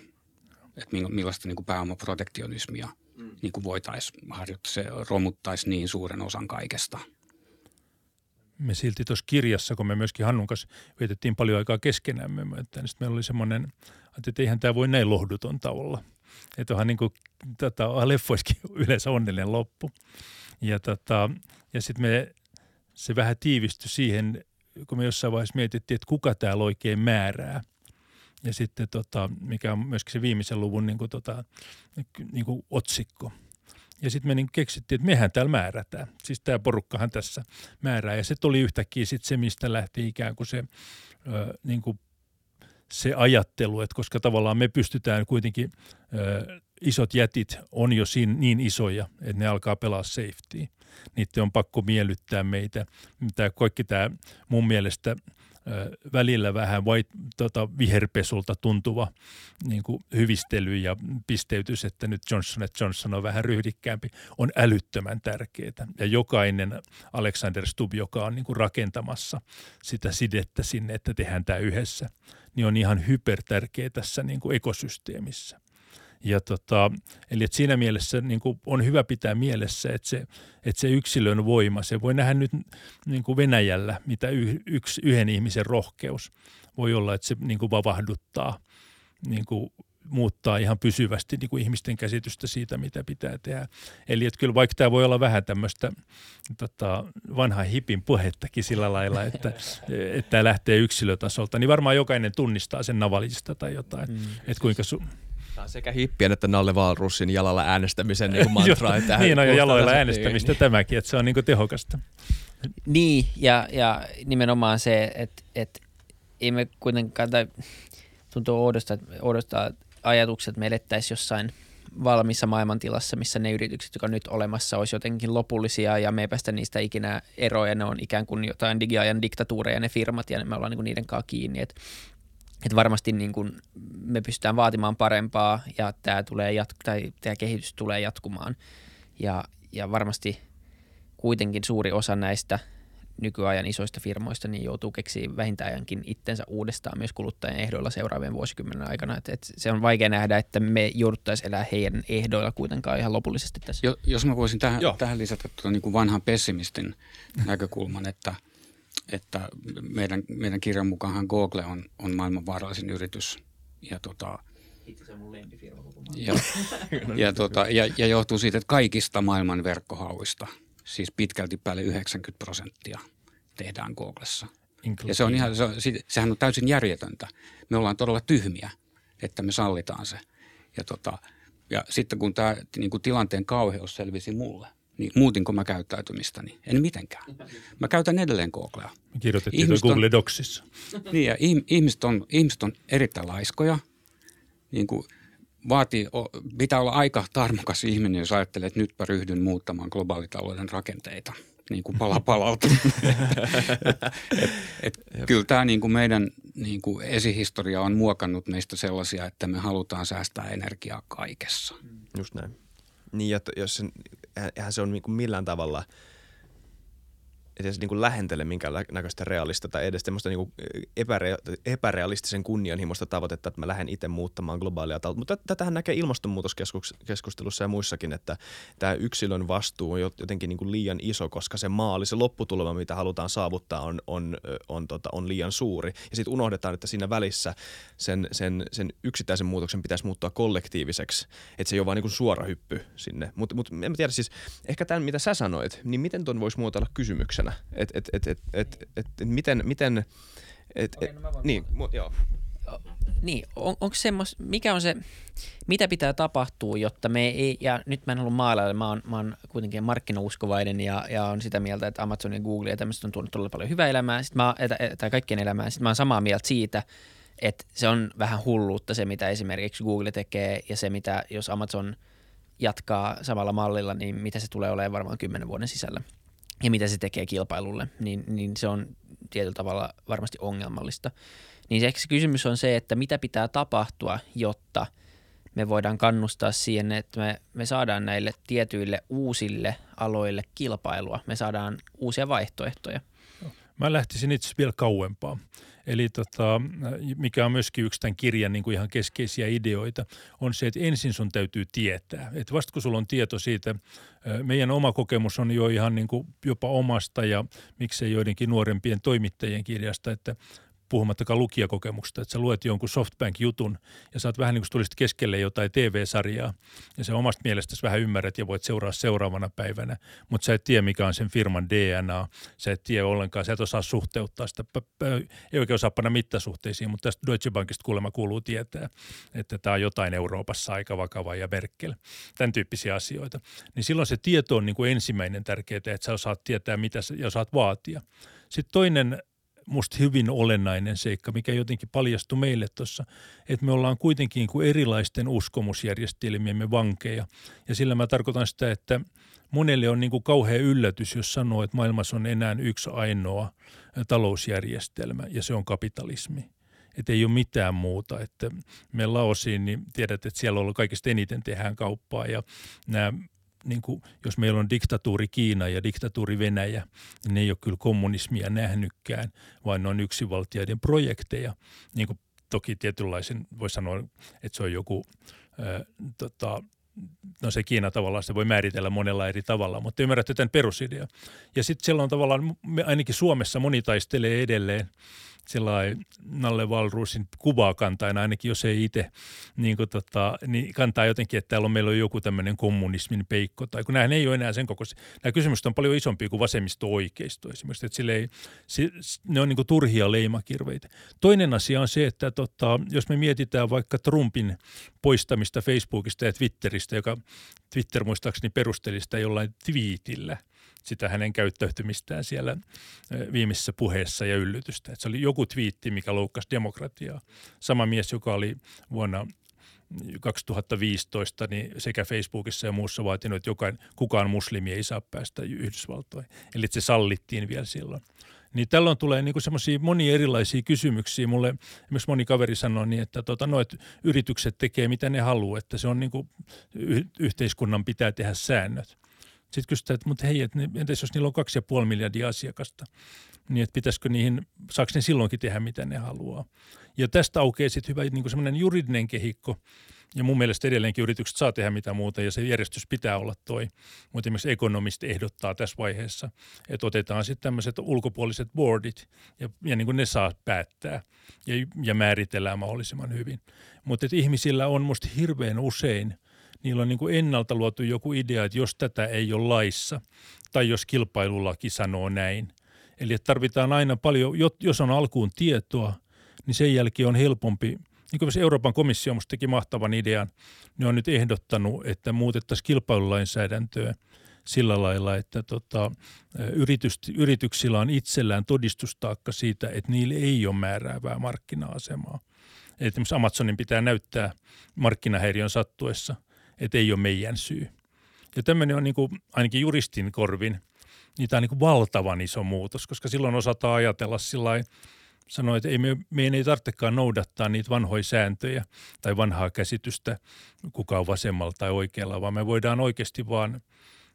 Että millaista niin kuin pääomaprotektionismia mm. niin kuin voitaisiin harjoittaa. Se romuttaisi niin suuren osan kaikesta.
Me silti tuossa kirjassa, kun me myöskin Hannun kanssa vietettiin paljon aikaa keskenämme, että meillä oli semmoinen, että eihän tämä voi näin lohdutonta olla. Että onhan niin kuin, tota, leffoiskin [LAUGHS] yleensä onnellinen loppu. Ja, tota, ja sitten me se vähän tiivistyi siihen kun me jossain vaiheessa mietittiin, että kuka täällä oikein määrää. Ja sitten tota, mikä on myöskin se viimeisen luvun niin kuin, tota, niin kuin otsikko. Ja sitten me niin keksittiin, että mehän täällä määrätään. Siis tämä porukkahan tässä määrää. Ja se tuli yhtäkkiä sitten se, mistä lähti ikään kuin se, ö, niin kuin se ajattelu, että koska tavallaan me pystytään kuitenkin, ö, isot jätit on jo siinä niin isoja, että ne alkaa pelaa safety. Niiden on pakko miellyttää meitä. Tämä, kaikki tämä mun mielestä – välillä vähän vai, tota, viherpesulta tuntuva niin kuin hyvistely ja pisteytys, että nyt Johnson Johnson on vähän ryhdikkäämpi, on älyttömän tärkeää. Ja jokainen Alexander Stubb, joka on niin kuin rakentamassa sitä sidettä sinne, että tehdään tämä yhdessä, niin on ihan hypertärkeä tässä niin kuin ekosysteemissä. Ja tota, eli että siinä mielessä niin kuin on hyvä pitää mielessä, että se, että se yksilön voima, se voi nähdä nyt niin kuin Venäjällä, mitä y, yksi, yhden ihmisen rohkeus voi olla, että se niin kuin vavahduttaa, niin kuin muuttaa ihan pysyvästi niin kuin ihmisten käsitystä siitä, mitä pitää tehdä. Eli että kyllä vaikka tämä voi olla vähän tämmöistä tota, vanha hipin puhettakin sillä lailla, että, [LAUGHS] että tämä lähtee yksilötasolta, niin varmaan jokainen tunnistaa sen Navalista tai jotain, mm. että kuinka su-
Tämä on sekä hippien että Nalle Valrussin jalalla äänestämisen niin [LAUGHS] mantra.
että niin on jo jaloilla äänestämistä niin. tämäkin, että se on niin kuin tehokasta.
Niin, ja, ja nimenomaan se, että, että ei me kuitenkaan, tai tuntuu oudosta, että oudosta ajatukset, että me elettäisiin jossain valmissa maailmantilassa, missä ne yritykset, jotka on nyt olemassa, olisi jotenkin lopullisia ja me ei päästä niistä ikinä eroon ja ne on ikään kuin jotain digiajan diktatuureja ne firmat ja me ollaan niin niiden kanssa kiinni. Et että varmasti niin kuin me pystytään vaatimaan parempaa ja tämä, tulee jatku- tai tämä kehitys tulee jatkumaan. Ja, ja varmasti kuitenkin suuri osa näistä nykyajan isoista firmoista niin joutuu keksiä vähintäänkin itsensä uudestaan myös kuluttajien ehdoilla seuraavien vuosikymmenen aikana. Et, et se on vaikea nähdä, että me jouduttaisiin elää heidän ehdoilla kuitenkaan ihan lopullisesti tässä.
Jo, jos mä voisin tähän, tähän lisätä tuota niin kuin vanhan pessimistin [LAUGHS] näkökulman, että – että meidän, meidän kirjan mukaanhan Google on, on maailman vaarallisin yritys. Ja, tota,
Itse se on mun
ja, [LAUGHS] ja, tota, ja, ja johtuu siitä, että kaikista maailman verkkohauista, siis pitkälti päälle 90 prosenttia, tehdään Googlessa. Ja se on ihan, se on, sehän on täysin järjetöntä. Me ollaan todella tyhmiä, että me sallitaan se. Ja, tota, ja sitten kun tämä niin kuin tilanteen kauheus selvisi mulle – niin muutinko mä käyttäytymistäni? En mitenkään. Mä käytän edelleen Googlea.
Kirjoitettiin ihmiset Google Docsissa. [LAUGHS]
Niin ja ihmiset on, ihmiset on erittäin laiskoja. Niin kuin vaatii, pitää olla aika tarmokas ihminen, jos ajattelee, että nytpä ryhdyn muuttamaan globaalitalouden rakenteita niin kuin pala palalta. [LAUGHS] et, et, et, kyllä tämä niin kuin meidän niin kuin esihistoria on muokannut meistä sellaisia, että me halutaan säästää energiaa kaikessa.
Just näin. Niin, että jos sen, eihän se on niin millään tavalla – edes niin kuin lähentele minkään näköistä realista tai edes tämmöistä niin epärealistisen kunnianhimoista tavoitetta, että mä lähden itse muuttamaan globaalia taloutta. Mutta tätähän näkee ilmastonmuutoskeskustelussa ja muissakin, että tämä yksilön vastuu on jotenkin niin kuin liian iso, koska se maali, se lopputulema, mitä halutaan saavuttaa, on, on, on, tota, on liian suuri. Ja sitten unohdetaan, että siinä välissä sen, sen, sen yksittäisen muutoksen pitäisi muuttua kollektiiviseksi, että se ei ole vaan niin kuin suora hyppy sinne. Mutta mut, en tiedä siis, ehkä tämän mitä sä sanoit, niin miten ton voisi muotoilla kysymyksenä? Että et, et, et, et, et, et, miten, miten et, et, no niin, mu, joo.
Niin, on, onko semmos, mikä on se, mitä pitää tapahtua, jotta me ei, ja nyt mä en halua maalailla, mä oon, mä oon kuitenkin markkinauskovainen ja, ja on sitä mieltä, että Amazon ja Google ja tämmöistä on tuonut todella paljon hyvää elämää, sit mä, tai kaikkien elämää, sitten mä oon samaa mieltä siitä, että se on vähän hulluutta se, mitä esimerkiksi Google tekee ja se, mitä jos Amazon jatkaa samalla mallilla, niin mitä se tulee olemaan varmaan kymmenen vuoden sisällä ja mitä se tekee kilpailulle, niin, niin se on tietyllä tavalla varmasti ongelmallista. Niin se kysymys on se, että mitä pitää tapahtua, jotta me voidaan kannustaa siihen, että me, me saadaan näille tietyille uusille aloille kilpailua, me saadaan uusia vaihtoehtoja.
Mä lähtisin itse vielä kauempaa. Eli tota, mikä on myöskin yksi tämän kirjan niin kuin ihan keskeisiä ideoita, on se, että ensin sun täytyy tietää. Että vasta kun sulla on tieto siitä, meidän oma kokemus on jo ihan niin kuin jopa omasta ja miksei joidenkin nuorempien toimittajien kirjasta, että puhumattakaan lukijakokemuksesta, että sä luet jonkun Softbank-jutun ja sä oot vähän niin kuin tulisit keskelle jotain TV-sarjaa ja sä omasta mielestäsi vähän ymmärrät ja voit seuraa seuraavana päivänä, mutta sä et tiedä mikä on sen firman DNA, sä et tiedä ollenkaan, sä et osaa suhteuttaa sitä, ei oikein osaa panna mittasuhteisiin, mutta tästä Deutsche Bankista kuulemma kuuluu tietää, että tämä on jotain Euroopassa aika vakava ja Merkel, tämän tyyppisiä asioita. Niin silloin se tieto on niin kuin ensimmäinen tärkeää, että sä osaat tietää mitä sä, ja osaat vaatia. Sitten toinen musta hyvin olennainen seikka, mikä jotenkin paljastui meille tuossa, että me ollaan kuitenkin kuin erilaisten uskomusjärjestelmiemme vankeja. Ja sillä mä tarkoitan sitä, että monelle on niin kuin kauhea yllätys, jos sanoo, että maailmassa on enää yksi ainoa talousjärjestelmä ja se on kapitalismi. Että ei ole mitään muuta. Että me Laosiin, niin tiedät, että siellä on kaikista eniten tehdään kauppaa ja nämä niin kuin, jos meillä on diktatuuri Kiina ja diktatuuri Venäjä, niin ne ei ole kyllä kommunismia nähnytkään, vaan ne on yksivaltioiden projekteja. Niin kuin toki tietynlaisen, voi sanoa, että se on joku, ää, tota, no se Kiina tavallaan se voi määritellä monella eri tavalla, mutta ymmärrätte tämän perusidea. Ja sitten siellä on tavallaan, ainakin Suomessa moni taistelee edelleen – sellainen Nalle Valruusin kuvaa kantaa, ainakin jos ei itse, niin, tota, niin kantaa jotenkin, että täällä on, meillä on joku tämmöinen kommunismin peikko, tai kun nämähän ei ole enää sen kokoisia. Nämä kysymykset on paljon isompia kuin vasemmisto-oikeisto esimerkiksi, että sille ei, ne on niin kuin turhia leimakirveitä. Toinen asia on se, että tota, jos me mietitään vaikka Trumpin poistamista Facebookista ja Twitteristä, joka Twitter muistaakseni perusteli sitä jollain twiitillä – sitä hänen käyttäytymistään siellä viimeisessä puheessa ja yllytystä. Että se oli joku twiitti, mikä loukkasi demokratiaa. Sama mies, joka oli vuonna 2015 niin sekä Facebookissa ja muussa vaatinut, että jokain, kukaan muslimi ei saa päästä Yhdysvaltoihin. Eli se sallittiin vielä silloin. Niin tällöin tulee niin semmoisia monia erilaisia kysymyksiä. Mulle esimerkiksi moni kaveri sanoi niin, että, tota, no, että yritykset tekee mitä ne haluaa, että se on niin kuin, yhteiskunnan pitää tehdä säännöt. Sitten kysytään, että mutta hei, että entäs jos niillä on kaksi ja puoli miljardia asiakasta, niin että pitäisikö niihin, saako ne silloinkin tehdä mitä ne haluaa. Ja tästä aukeaa sitten hyvä niin semmoinen juridinen kehikko, ja mun mielestä edelleenkin yritykset saa tehdä mitä muuta ja se järjestys pitää olla toi. Mutta esimerkiksi ekonomisti ehdottaa tässä vaiheessa, että otetaan sitten tämmöiset ulkopuoliset boardit ja, ja niin kuin ne saa päättää ja, ja määritellään mahdollisimman hyvin. Mutta ihmisillä on musta hirveän usein – niillä on niin kuin ennalta luotu joku idea, että jos tätä ei ole laissa tai jos kilpailulaki sanoo näin. Eli että tarvitaan aina paljon, jos on alkuun tietoa, niin sen jälkeen on helpompi niin kuin Euroopan komissio musta teki mahtavan idean, ne on nyt ehdottanut, että muutettaisiin kilpailulainsäädäntöä sillä lailla, että tota, yritys, yrityksillä on itsellään todistustaakka siitä, että niille ei ole määräävää markkina-asemaa. Esimerkiksi Amazonin pitää näyttää markkinahäiriön sattuessa – että ei ole meidän syy. Ja tämmöinen on niin kuin, ainakin juristin korvin, niin tämä on niin kuin valtavan iso muutos, koska silloin osataan ajatella sillä sanoi, että ei me, meidän ei tarvitsekaan noudattaa niitä vanhoja sääntöjä tai vanhaa käsitystä, kuka on vasemmalla tai oikealla, vaan me voidaan oikeasti vaan,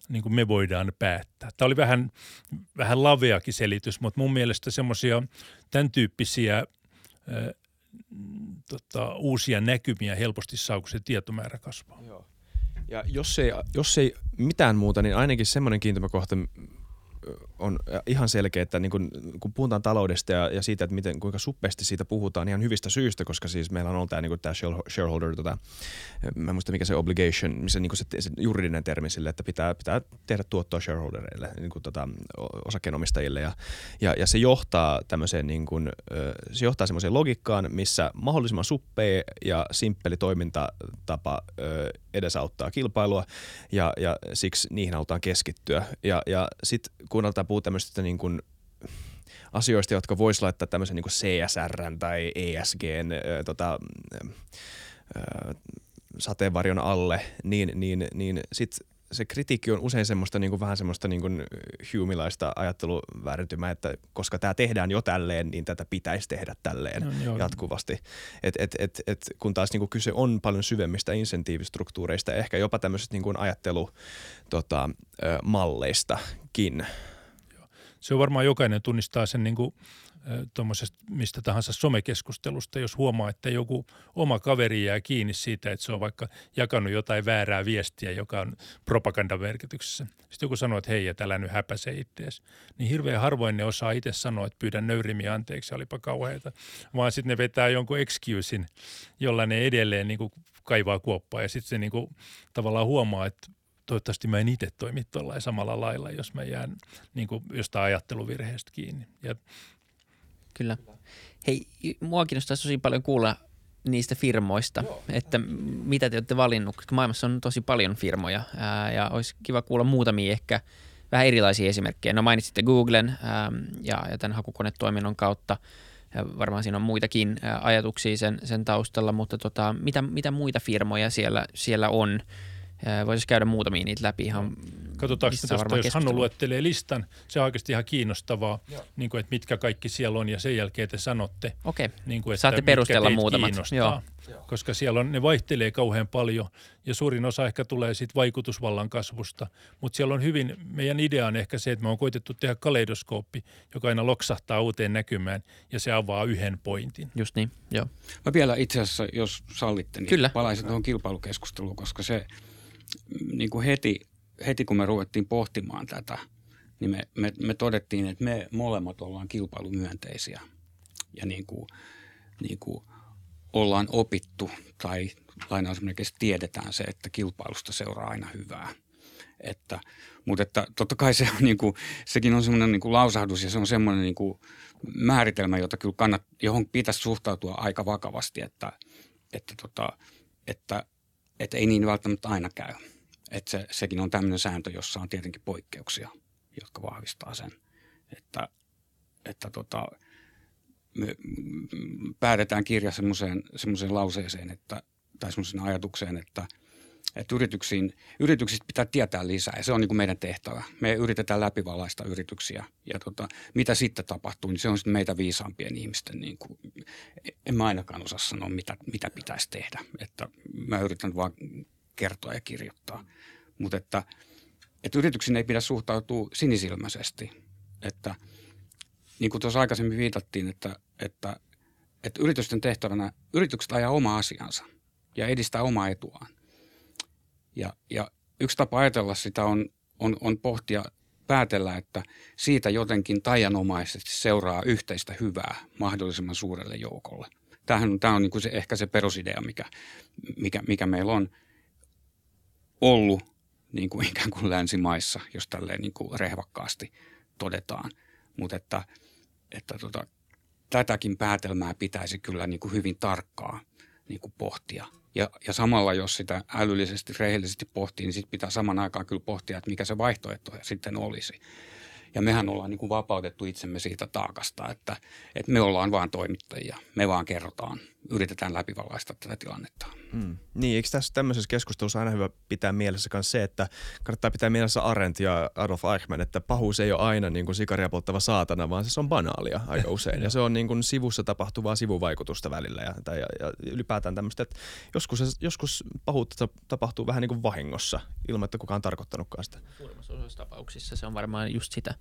niin kuin me voidaan päättää. Tämä oli vähän, vähän laveakin selitys, mutta mun mielestä semmoisia tämän tyyppisiä ää, tota, uusia näkymiä helposti saa, kun se tietomäärä kasvaa. Joo.
Ja jos ei, jos ei mitään muuta, niin ainakin semmoinen kiintymäkohta, on ihan selkeä, että niin kun, kun puhutaan taloudesta ja, ja siitä, että miten, kuinka suppeasti siitä puhutaan ihan hyvistä syistä, koska siis meillä on ollut tämä, niin tämä shareholder, tota, mä en muista mikä se obligation, missä niin se, se juridinen termi sille, että pitää, pitää tehdä tuottoa shareholdereille, niin kuin, tota, osakkeenomistajille ja, ja, ja se johtaa tämmöiseen, niin kuin, se johtaa semmoiseen logiikkaan, missä mahdollisimman suppea ja simppeli toimintatapa edesauttaa kilpailua ja, ja siksi niihin halutaan keskittyä. Ja, ja sitten kun aletaan puhua tämmöistä niin kuin asioista, jotka voisi laittaa tämmöisen niin CSR tai ESGn äh, tota, sateenvarjon alle, niin, niin, niin sitten se kritiikki on usein semmoista niin kuin, vähän semmoista niin kuin humilaista ajatteluväärintymää, että koska tämä tehdään jo tälleen, niin tätä pitäisi tehdä tälleen no, jatkuvasti. Et, et, et, et, kun taas niin kuin kyse on paljon syvemmistä insentiivistruktuureista, ehkä jopa tämmöisistä niin kuin ajattelumalleistakin.
Tota, se on varmaan jokainen tunnistaa sen niin kuin tuommoisesta mistä tahansa somekeskustelusta, jos huomaa, että joku oma kaveri jää kiinni siitä, että se on vaikka jakanut jotain väärää viestiä, joka on propagandan merkityksessä. Sitten joku sanoo, että hei, et älä nyt häpäse itseäsi. Niin hirveän harvoin ne osaa itse sanoa, että pyydän nöyrimiä anteeksi, olipa kauheita. Vaan sitten ne vetää jonkun excusein, jolla ne edelleen niin kuin kaivaa kuoppaa ja sitten se niin kuin tavallaan huomaa, että toivottavasti mä en itse toimi tuollain samalla lailla, jos mä jään niin kuin jostain ajatteluvirheestä kiinni. Ja
Kyllä. Hei, mua kiinnostaisi tosi paljon kuulla niistä firmoista, Joo. että mitä te olette valinnut, koska maailmassa on tosi paljon firmoja ää, ja olisi kiva kuulla muutamia ehkä vähän erilaisia esimerkkejä. No mainitsitte Googlen ää, ja, ja tämän hakukonetoiminnon kautta. Ja varmaan siinä on muitakin ää, ajatuksia sen, sen taustalla, mutta tota, mitä, mitä muita firmoja siellä, siellä on? Voisi käydä muutamia niitä läpi ihan
Katsotaanko tuosta, jos Hannu luettelee listan, se on oikeasti ihan kiinnostavaa, niin kuin, että mitkä kaikki siellä on ja sen jälkeen te sanotte.
Okei,
niin kuin, että
saatte perustella muutamat. Joo.
Koska siellä on, ne vaihtelee kauhean paljon ja suurin osa ehkä tulee siitä vaikutusvallan kasvusta. Mutta siellä on hyvin, meidän idea on ehkä se, että me on koitettu tehdä kaleidoskooppi, joka aina loksahtaa uuteen näkymään ja se avaa yhden pointin.
Just niin, joo.
Mä vielä itse asiassa, jos sallitte, niin Kyllä. palaisin tuohon kilpailukeskusteluun, koska se niin kuin heti heti kun me ruvettiin pohtimaan tätä, niin me, me, me todettiin, että me molemmat ollaan kilpailumyönteisiä ja niin kuin, niin kuin ollaan opittu tai lainausmerkeissä tiedetään se, että kilpailusta seuraa aina hyvää. Että, mutta että totta kai se on niin kuin, sekin on semmoinen niin kuin lausahdus ja se on semmoinen niin kuin määritelmä, jota kyllä kannat, johon pitäisi suhtautua aika vakavasti, että, että, tota, että, että ei niin välttämättä aina käy. Että se, sekin on tämmöinen sääntö, jossa on tietenkin poikkeuksia, jotka vahvistaa sen, että, että tota, me päätetään kirja semmoiseen, semmoiseen lauseeseen että, tai semmoiseen ajatukseen, että, että yrityksiin, yrityksistä pitää tietää lisää ja se on niin kuin meidän tehtävä. Me yritetään läpivalaista yrityksiä ja tota, mitä sitten tapahtuu, niin se on sitten meitä viisaampien ihmisten, niin kuin, en mä ainakaan osaa sanoa, mitä, mitä pitäisi tehdä. Että mä yritän vaan kertoa ja kirjoittaa. Mutta että, että yrityksiin ei pidä suhtautua sinisilmäisesti. Että niin kuin tuossa aikaisemmin viitattiin, että, että, että yritysten tehtävänä yritykset ajaa oma asiansa ja edistää omaa etuaan. Ja, ja yksi tapa ajatella sitä on, on, on pohtia, päätellä, että siitä jotenkin tajanomaisesti seuraa yhteistä hyvää mahdollisimman suurelle joukolle. Tämähän tämä on niin kuin se, ehkä se perusidea, mikä, mikä, mikä meillä on – ollut niin kuin [LAUGHS] ikään kuin länsimaissa, jos tälleen niin kuin rehvakkaasti todetaan. Mutta että, että tota, tätäkin päätelmää pitäisi kyllä niin kuin hyvin tarkkaa niin kuin pohtia. Ja, ja samalla, jos sitä älyllisesti, rehellisesti pohtii, niin sitten pitää saman aikaan kyllä pohtia, että mikä se vaihtoehto sitten olisi. Ja mehän ollaan niin kuin vapautettu itsemme siitä taakasta, että, että me ollaan vain toimittajia. Me vaan kerrotaan, yritetään läpivalaista tätä tilannetta.
Hmm. Niin, eikö tässä tämmöisessä keskustelussa aina hyvä pitää mielessä myös se, että kannattaa pitää mielessä Arendt ja Adolf Eichmann, että pahuus ei ole aina niin kuin sikaria polttava saatana, vaan se on banaalia aika usein. [LAUGHS] ja se on niin kuin sivussa tapahtuvaa sivuvaikutusta välillä ja, tai, ja, ja ylipäätään tämmöistä, että joskus, joskus pahuutta tapahtuu vähän niin kuin vahingossa ilman, että kukaan on tarkoittanutkaan sitä.
Suurimmassa osassa tapauksissa se on varmaan just sitä.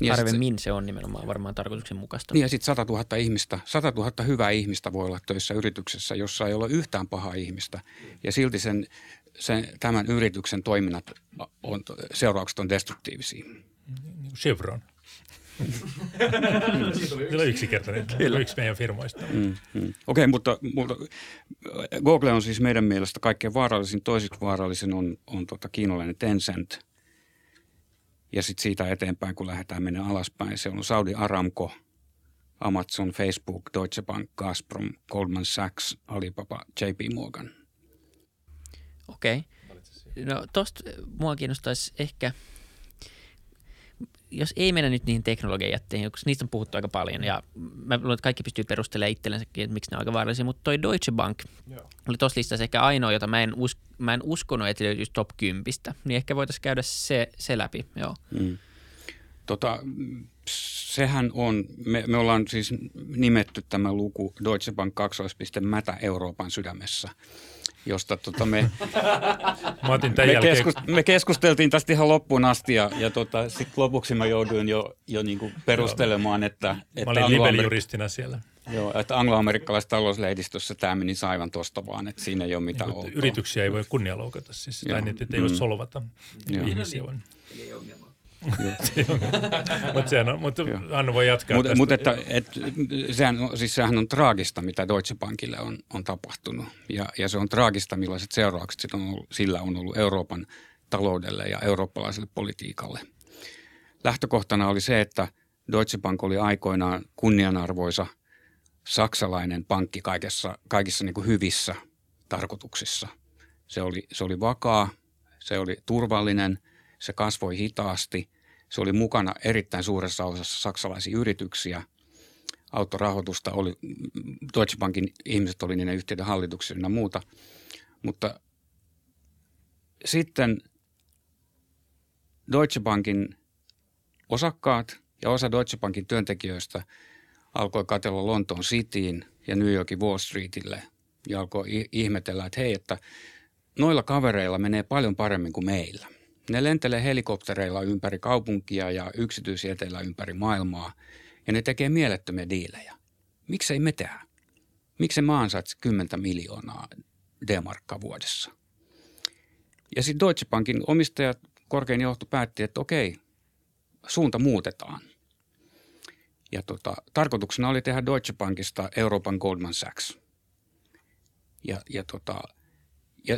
Ja Harvemmin se, se on nimenomaan varmaan tarkoituksenmukaista.
Niin ja sitten 100 000 ihmistä, 100 000 hyvää ihmistä voi olla töissä yrityksessä, jossa ei ole yhtään pahaa ihmistä. Ja silti sen, sen, tämän yrityksen toiminnat on, seuraukset on destruktiivisia.
Niin Chevron. [LAUGHS] Se on yksinkertainen. Kyllä. Yksi meidän firmoista. Mm, mm.
Okei, okay, mutta, mutta Google on siis meidän mielestä kaikkein vaarallisin. Toiseksi vaarallisin on, on tota kiinalainen Tencent – ja sitten siitä eteenpäin, kun lähdetään mennä alaspäin, se on Saudi Aramco, Amazon, Facebook, Deutsche Bank, Gazprom, Goldman Sachs, Alibaba, JP Morgan.
Okei. Okay. No tosta mua kiinnostaisi ehkä – jos ei mennä nyt niihin teknologiajätteihin, koska niistä on puhuttu aika paljon ja mä luulen, että kaikki pystyy perustelemaan itsellensäkin, että miksi ne on aika vaarallisia, mutta toi Deutsche Bank Joo. oli tuossa listassa ehkä ainoa, jota mä en, us, mä en uskonut, että löytyisi top 10, niin ehkä voitaisiin käydä se, se läpi. Joo. Mm.
Tota, sehän on, me, me ollaan siis nimetty tämä luku Deutsche Bank 2. mätä Euroopan sydämessä josta tota me, [LAUGHS]
Mä otin
me, keskust, me keskusteltiin tästä ihan loppuun asti ja, ja tota, sitten lopuksi mä jouduin jo, jo niinku perustelemaan, että...
että mä olin libelijuristina siellä.
Joo, että angloamerikkalaisessa talouslehdistössä tämä meni aivan tuosta vaan, että siinä ei ole mitään niin,
Yrityksiä ei voi kunnialoukata siis, tai niitä ei mm. voi solvata Joo. ihmisiä. Vaan. mutta sehän on, mutta Anna voi jatkaa
Mutta mut että, et, sehän, siis sehän on traagista, mitä Deutsche Bankille on, on tapahtunut. Ja, ja se on traagista, millaiset seuraukset sit on ollut, sillä on ollut Euroopan taloudelle ja eurooppalaiselle politiikalle. Lähtökohtana oli se, että Deutsche Bank oli aikoinaan kunnianarvoisa saksalainen pankki kaikessa, kaikissa niin kuin hyvissä tarkoituksissa. Se oli, se oli vakaa, se oli turvallinen – se kasvoi hitaasti. Se oli mukana erittäin suuressa osassa saksalaisia yrityksiä. Autorahoitusta oli, Deutsche Bankin ihmiset oli niiden yhtiöiden hallituksissa ja muuta. Mutta sitten Deutsche Bankin osakkaat ja osa Deutsche Bankin työntekijöistä alkoi katella Lontoon Cityin ja New Yorkin Wall Streetille ja alkoi ihmetellä, että hei, että noilla kavereilla menee paljon paremmin kuin meillä – ne lentelee helikoptereilla ympäri kaupunkia ja yksityisjäteillä ympäri maailmaa ja ne tekee mielettömiä diilejä. Miksei me tehdä? Miksi mä ansaitsi 10 miljoonaa D-markkaa vuodessa? Ja sitten Deutsche Bankin omistajat, korkein johto päätti, että okei, suunta muutetaan. Ja tota, tarkoituksena oli tehdä Deutsche Bankista Euroopan Goldman Sachs. Ja, ja tota, ja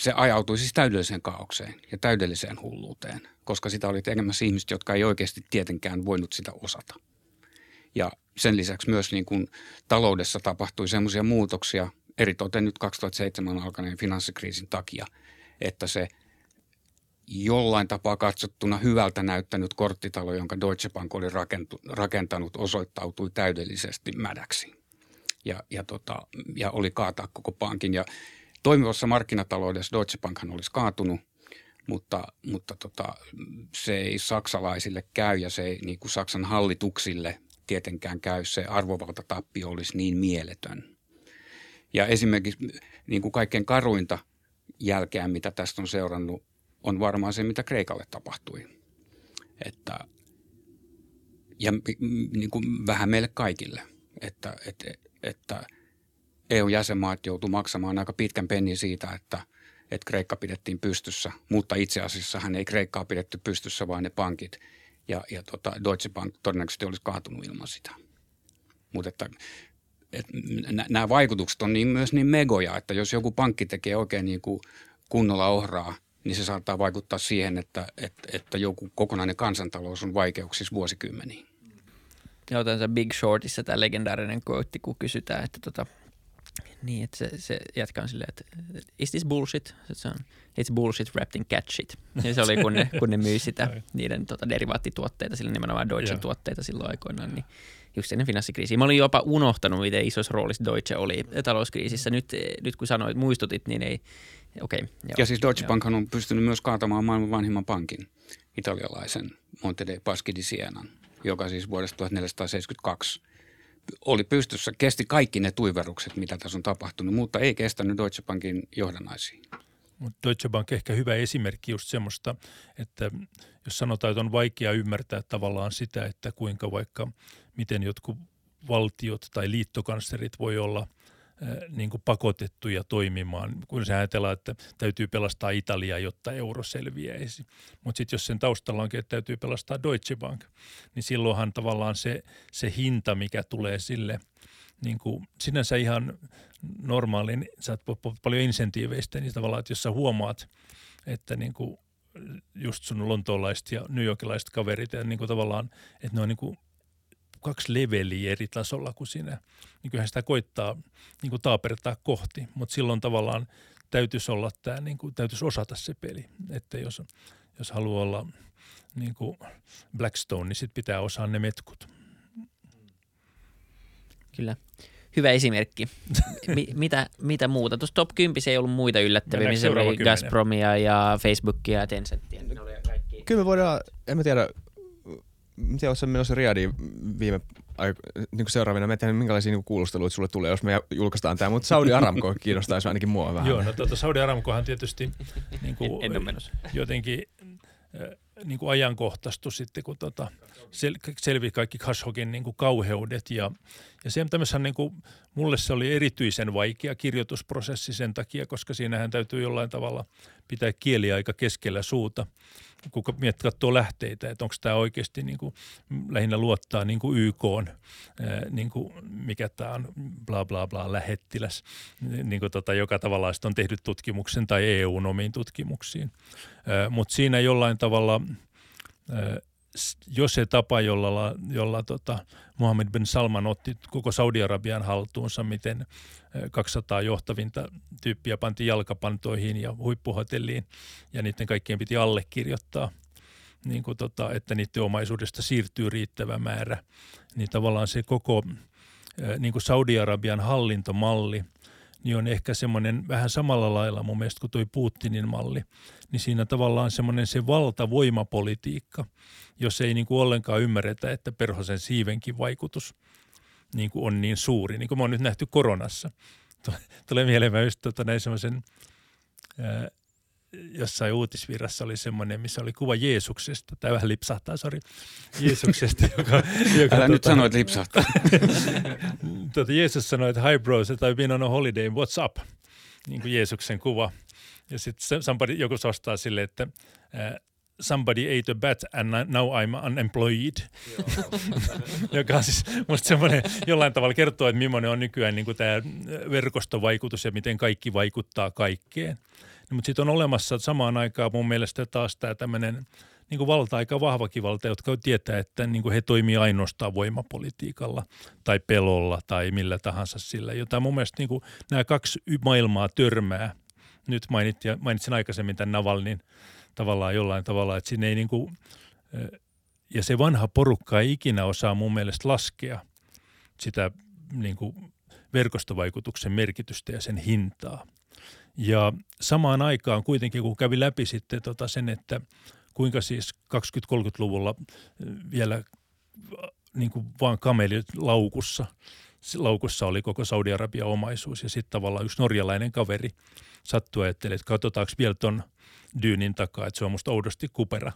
se, ajautui siis täydelliseen kaaukseen ja täydelliseen hulluuteen, koska sitä oli tekemässä ihmiset, jotka ei oikeasti tietenkään voinut sitä osata. Ja sen lisäksi myös niin kuin taloudessa tapahtui semmoisia muutoksia, eritoten nyt 2007 alkaneen finanssikriisin takia, että se jollain tapaa katsottuna hyvältä näyttänyt korttitalo, jonka Deutsche Bank oli rakentanut, osoittautui täydellisesti mädäksi. Ja, ja, tota, ja oli kaataa koko pankin. Ja toimivassa markkinataloudessa Deutsche Bankhan olisi kaatunut, mutta, mutta tota, se ei saksalaisille käy ja se ei niin kuin Saksan hallituksille tietenkään käy. Se arvovaltatappio olisi niin mieletön. Ja esimerkiksi niin kuin kaikkein karuinta jälkeä, mitä tästä on seurannut, on varmaan se, mitä Kreikalle tapahtui. Että, ja niin kuin vähän meille kaikille, että, että, että – EU-jäsenmaat joutuu maksamaan aika pitkän pennin siitä, että, että Kreikka pidettiin pystyssä, mutta itse asiassa hän ei Kreikkaa pidetty pystyssä, vaan ne pankit. Ja, ja tota, Deutsche Bank todennäköisesti olisi kaatunut ilman sitä. Mutta että, että nämä vaikutukset on niin, myös niin megoja, että jos joku pankki tekee oikein niin kuin kunnolla ohraa, niin se saattaa vaikuttaa siihen, että, että, että joku kokonainen kansantalous on vaikeuksissa vuosikymmeniin.
Ja otan se Big Shortissa tämä legendaarinen quote, kun kysytään, että tota, niin, että se, se jätkä on silleen, että is this bullshit? Se on, it's bullshit wrapped in cat shit. Ja se oli, kun ne, kun ne myi sitä, niiden tota, derivaattituotteita, sillä nimenomaan Deutschen tuotteita silloin aikoinaan, niin just ennen finanssikriisiä. Mä olin jopa unohtanut, miten isossa roolissa Deutsche oli talouskriisissä. Nyt, nyt kun sanoit, muistutit, niin ei, okei. Okay,
ja siis Deutsche Bank on pystynyt myös kaatamaan maailman vanhimman pankin, italialaisen Monte dei Paschi di Sienan, joka siis vuodesta 1472 oli pystyssä, kesti kaikki ne tuiverukset, mitä tässä on tapahtunut, mutta ei kestänyt Deutsche Bankin johdannaisiin.
Mutta Deutsche Bank ehkä hyvä esimerkki just semmoista, että jos sanotaan, että on vaikea ymmärtää tavallaan sitä, että kuinka vaikka miten jotkut valtiot tai liittokanslerit voi olla niin kuin pakotettuja toimimaan, kun se ajatellaan, että täytyy pelastaa Italia, jotta euro selviäisi. Mutta sitten jos sen taustalla onkin, että täytyy pelastaa Deutsche Bank, niin silloinhan tavallaan se, se hinta, mikä tulee sille niin kuin sinänsä ihan normaalin, sä oot paljon insentiiveistä, niin tavallaan, että jos sä huomaat, että niin kuin just sun lontoolaiset ja newyorkilaiset kaverit, ja niin kuin tavallaan, että ne on niin kuin kaksi leveliä eri tasolla kuin sinä. Niin kyllähän sitä koittaa niin kuin taapertaa kohti, mutta silloin tavallaan täytyisi olla tämä, niin kuin, täytyisi osata se peli. Että jos, jos haluaa olla niin kuin Blackstone, niin sitten pitää osaa ne metkut.
Kyllä. Hyvä esimerkki. [LAUGHS] Mi- mitä, mitä muuta? Tuossa top 10 ei ollut muita yllättäviä, missä oli Gazpromia ja Facebookia ja Tencentia.
Kyllä me voidaan, en mä tiedä, miten olet menossa Riadiin viime aik- niin seuraavina? Mä en tiedä, minkälaisia niin kuulusteluita sulle tulee, jos me julkaistaan tämä, mutta Saudi Aramco [LAUGHS] kiinnostaisi ainakin mua vähän.
Joo, no tuota, Saudi Aramcohan tietysti [LAUGHS] niin kuin,
En, en
jotenkin niin kuin ajankohtaistu sitten, kun tota, sel, selvi kaikki Khashoggin niin kuin kauheudet. Ja, ja se tämmöisen, niin kuin, mulle se oli erityisen vaikea kirjoitusprosessi sen takia, koska siinähän täytyy jollain tavalla pitää kieli aika keskellä suuta kun miet katsoo lähteitä, että onko tämä oikeasti niin kuin, lähinnä luottaa niin kuin YK on, niin kuin, mikä tämä on, bla bla bla, lähettiläs, niin kuin tota, joka tavalla on tehnyt tutkimuksen tai EUn omiin tutkimuksiin. Mutta siinä jollain tavalla jo se tapa, jolla, jolla tota, Mohammed bin Salman otti koko Saudi-Arabian haltuunsa, miten 200 johtavinta tyyppiä panti jalkapantoihin ja huippuhotelliin ja niiden kaikkien piti allekirjoittaa, niin kuin tota, että niiden omaisuudesta siirtyy riittävä määrä. Niin tavallaan se koko niin kuin Saudi-Arabian hallintomalli – niin on ehkä semmoinen vähän samalla lailla mun mielestä kuin toi Putinin malli. Niin siinä tavallaan semmoinen se valtavoimapolitiikka, jos ei niin kuin ollenkaan ymmärretä, että perhosen siivenkin vaikutus niin kuin on niin suuri, niin kuin me on nyt nähty koronassa. Tulee mieleen just tota näin semmoisen, jossain uutisvirrassa oli semmoinen, missä oli kuva Jeesuksesta. Tämä vähän lipsahtaa, sori. Jeesuksesta, [LAUGHS] joka... joka
Älä tota, nyt sano, että lipsahtaa. [LAUGHS]
tuota, Jeesus sanoi, että hi bros, I've been on a holiday, what's up? Niin kuin Jeesuksen kuva. Ja sitten joku ostaa sille, että uh, somebody ate a bat and now I'm unemployed. Joka on siis musta semmoinen jollain tavalla kertoo, että millainen on nykyään niin kuin tämä verkostovaikutus ja miten kaikki vaikuttaa kaikkeen. No, mutta sitten on olemassa samaan aikaan mun mielestä taas tämä tämmöinen niin kuin valta, aika vahvakin valta, jotka tietää, että niin kuin he toimii ainoastaan voimapolitiikalla tai pelolla tai millä tahansa sillä, jota mun mielestä niin kuin nämä kaksi maailmaa törmää. Nyt mainitsin, mainitsin aikaisemmin tämän Navalnin tavallaan jollain tavalla, että sinne ei niin kuin, ja se vanha porukka ei ikinä osaa mun mielestä laskea sitä niin kuin verkostovaikutuksen merkitystä ja sen hintaa. Ja samaan aikaan kuitenkin, kun kävi läpi sitten tota sen, että kuinka siis 20-30-luvulla vielä niin kuin vaan kamelit laukussa, laukussa oli koko Saudi-Arabian omaisuus ja sitten tavallaan yksi norjalainen kaveri sattui ajattelemaan, että katsotaanko vielä ton dyynin takaa, että se on musta oudosti kupera.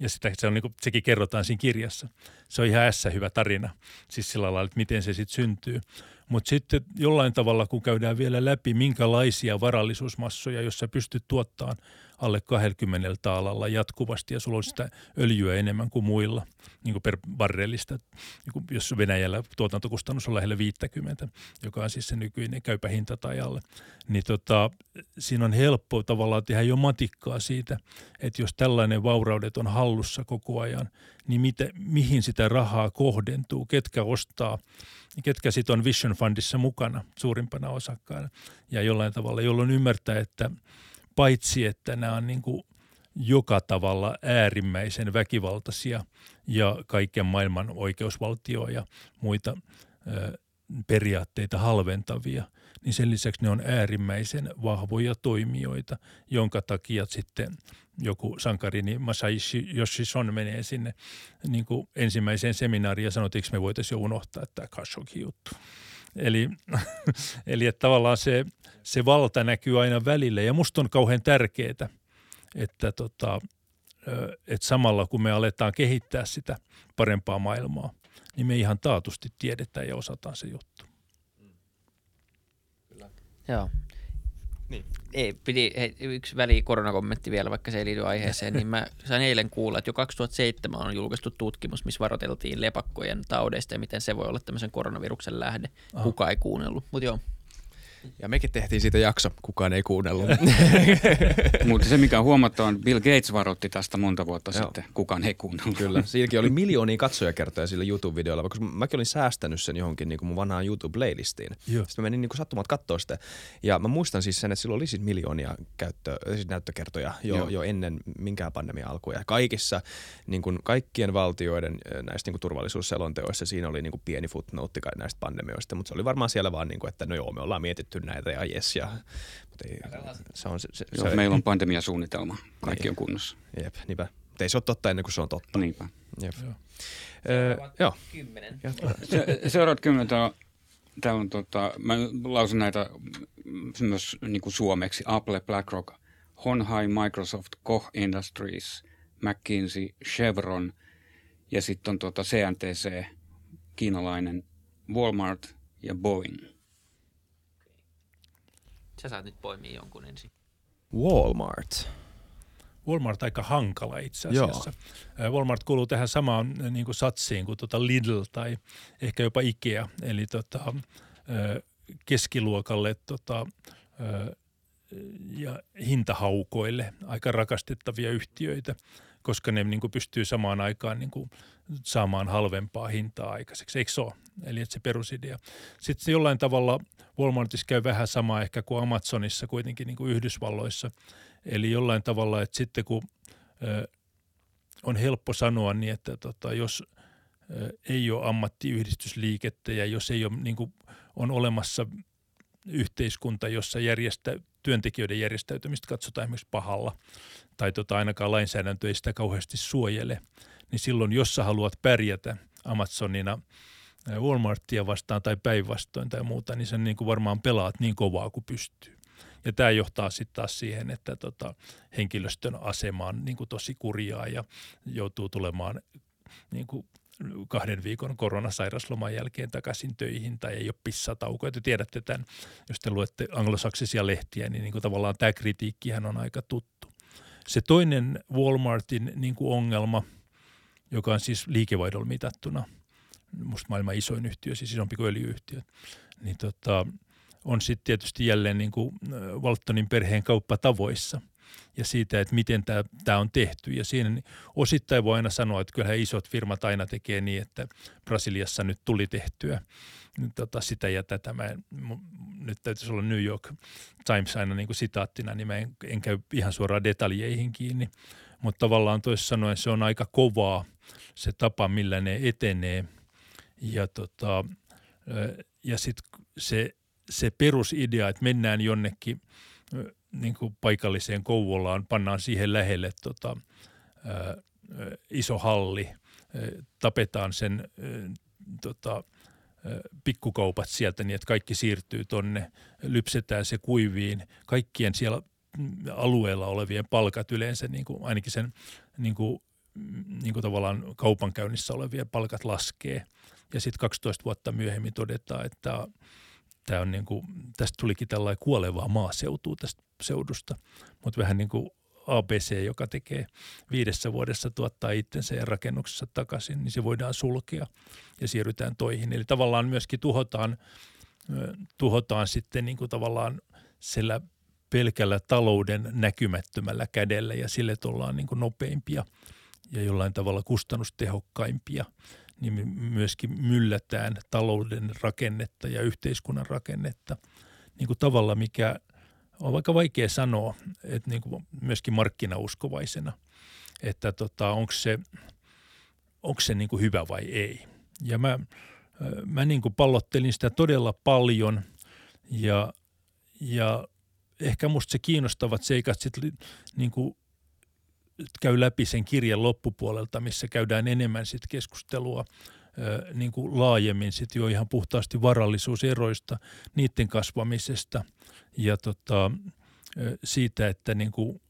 Ja sitä, se on niin kuin, sekin kerrotaan siinä kirjassa. Se on ihan ässä hyvä tarina, siis sillä lailla, että miten se sitten syntyy. Mutta sitten jollain tavalla, kun käydään vielä läpi, minkälaisia varallisuusmassoja, jossa pystyt tuottamaan alle 20 taalalla jatkuvasti ja sulla on sitä öljyä enemmän kuin muilla, niin kuin per barrelista, niin kuin jos Venäjällä tuotantokustannus on lähellä 50, joka on siis se nykyinen käypä hinta tai alle, niin tota, siinä on helppo tavallaan tehdä jo matikkaa siitä, että jos tällainen vauraudet on hallussa koko ajan, niin mitä, mihin sitä rahaa kohdentuu, ketkä ostaa – ketkä sitten on Vision Fundissa mukana suurimpana osakkaana. Ja jollain tavalla, jolloin ymmärtää, että paitsi että nämä on niin kuin joka tavalla äärimmäisen väkivaltaisia ja kaiken maailman oikeusvaltioa ja muita ö, periaatteita halventavia, niin sen lisäksi ne on äärimmäisen vahvoja toimijoita, jonka takia sitten joku sankari, niin Masaishi Yoshison menee sinne niin kuin ensimmäiseen seminaariin ja sanoo, että me voitaisiin jo unohtaa tämä Khashoggi-juttu. Eli, [LAUGHS] eli että tavallaan se, se valta näkyy aina välillä ja musta on kauhean tärkeää, että, tota, että samalla kun me aletaan kehittää sitä parempaa maailmaa, niin me ihan taatusti tiedetään ja osataan se juttu.
Joo. Niin. Ei, piti, hei, yksi väli koronakommentti vielä, vaikka se ei liity aiheeseen, niin mä sain eilen kuulla, että jo 2007 on julkaistu tutkimus, missä varoiteltiin lepakkojen taudeista ja miten se voi olla tämmöisen koronaviruksen lähde. Aha. Kuka ei kuunnellut, mutta joo.
Ja mekin tehtiin siitä jakso, kukaan ei kuunnellut. [LAUGHS]
Mutta se mikä on huomattava, on Bill Gates varoitti tästä monta vuotta Joo. sitten, kukaan ei kuunnellut.
Kyllä, siinäkin oli [LAUGHS] miljoonia katsojakertoja sillä YouTube-videolla, koska mäkin olin säästänyt sen johonkin niin kuin mun vanhaan YouTube-playlistiin. Joo. Sitten mä menin niin kuin sattumat katsoa sitä. Ja mä muistan siis sen, että silloin oli siis miljoonia käyttö, siis näyttökertoja jo, jo ennen minkään pandemia alkua. Ja kaikissa, niin kuin kaikkien valtioiden näistä niin kuin turvallisuusselonteoissa siinä oli niin kuin pieni footnote näistä pandemioista, mutta se oli varmaan siellä vaan, niin kuin, että no joo, me ollaan mietitty tehty näitä ja jes. Ja, mutta ei,
se on, se, se, Joo, se, meillä on pandemiasuunnitelma. Kaikki niin. on kunnossa.
Jep, niinpä. Mutta ei se ole totta ennen kuin se on totta.
Niinpä.
Jep.
Joo.
Öö, joo.
Kymmenen.
Se, seuraavat kymmentä on, täällä on tota, mä lausun näitä myös niin kuin suomeksi. Apple, BlackRock, Honhai, Microsoft, Koch Industries, McKinsey, Chevron ja sitten on tota CNTC, kiinalainen Walmart ja Boeing.
Sä saat nyt poimia jonkun ensin.
Walmart.
Walmart aika hankala itse asiassa. Joo. Walmart kuuluu tähän samaan niin kuin satsiin kuin tota Lidl tai ehkä jopa Ikea, eli tota, keskiluokalle tota, ja hintahaukoille aika rakastettavia yhtiöitä, koska ne niin kuin pystyy samaan aikaan niin kuin saamaan halvempaa hintaa aikaiseksi. Eikö se ole? Eli että se perusidea. Sitten jollain tavalla Walmartissa käy vähän samaa ehkä kuin Amazonissa kuitenkin niin kuin Yhdysvalloissa. Eli jollain tavalla, että sitten kun ö, on helppo sanoa niin, että tota, jos ö, ei ole ammattiyhdistysliikettä ja jos ei ole, niin kuin, on olemassa yhteiskunta, jossa järjestä, työntekijöiden järjestäytymistä katsotaan esimerkiksi pahalla, tai tota, ainakaan lainsäädäntö ei sitä kauheasti suojele, niin silloin, jos sä haluat pärjätä Amazonina ä, Walmartia vastaan tai päinvastoin tai muuta, niin sen niin kuin varmaan pelaat niin kovaa kuin pystyy. Ja tämä johtaa sitten taas siihen, että tota, henkilöstön asema on niin kuin tosi kurjaa ja joutuu tulemaan niin kuin kahden viikon koronasairasloman jälkeen takaisin töihin tai ei ole pissataukoja. Te tiedätte tämän, jos te luette anglosaksisia lehtiä, niin, niin kuin tavallaan tämä kritiikkihän on aika tuttu. Se toinen Walmartin niin kuin ongelma, joka on siis liikevaidolla mitattuna, musta maailman isoin yhtiö, siis isompi kuin öljyyhtiö, niin tota, on sitten tietysti jälleen niin kuin Waltonin perheen kauppatavoissa ja siitä, että miten tämä on tehty. Ja siinä osittain voi aina sanoa, että kyllähän isot firmat aina tekee niin, että Brasiliassa nyt tuli tehtyä tota, sitä ja tätä. Mä en, nyt täytyisi olla New York Times aina niin kuin sitaattina, niin mä en, en käy ihan suoraan detaljeihin kiinni. Mutta tavallaan toisin sanoen se on aika kovaa se tapa, millä ne etenee. Ja, tota, ja sitten se se perusidea, että mennään jonnekin niin kuin paikalliseen Kouvolaan, pannaan siihen lähelle tota, ää, iso halli, ää, tapetaan sen ää, tota, pikkukaupat sieltä niin, että kaikki siirtyy tonne, lypsetään se kuiviin, kaikkien siellä alueella olevien palkat yleensä, niin kuin, ainakin sen niin kuin, niin kuin tavallaan kaupankäynnissä olevien palkat laskee. Ja sitten 12 vuotta myöhemmin todetaan, että tämä on niin kuin, tästä tulikin tällainen kuolevaa maaseutua tästä seudusta, mutta vähän niin kuin ABC, joka tekee viidessä vuodessa tuottaa itsensä ja rakennuksessa takaisin, niin se voidaan sulkea ja siirrytään toihin. Eli tavallaan myöskin tuhotaan, tuhotaan sitten niin kuin tavallaan sillä pelkällä talouden näkymättömällä kädellä ja sille ollaan niin kuin nopeimpia ja jollain tavalla kustannustehokkaimpia niin myöskin myllätään talouden rakennetta ja yhteiskunnan rakennetta niin kuin tavalla, mikä on vaikka vaikea sanoa, että niin kuin myöskin markkinauskovaisena, että tota, onko se, onko se niin kuin hyvä vai ei. Ja mä, mä niin kuin pallottelin sitä todella paljon ja, ja ehkä musta se kiinnostavat seikat sitten niin kuin käy läpi sen kirjan loppupuolelta, missä käydään enemmän sit keskustelua niin kuin laajemmin sit jo ihan puhtaasti varallisuuseroista, niiden kasvamisesta ja tota, siitä, että niin kuin,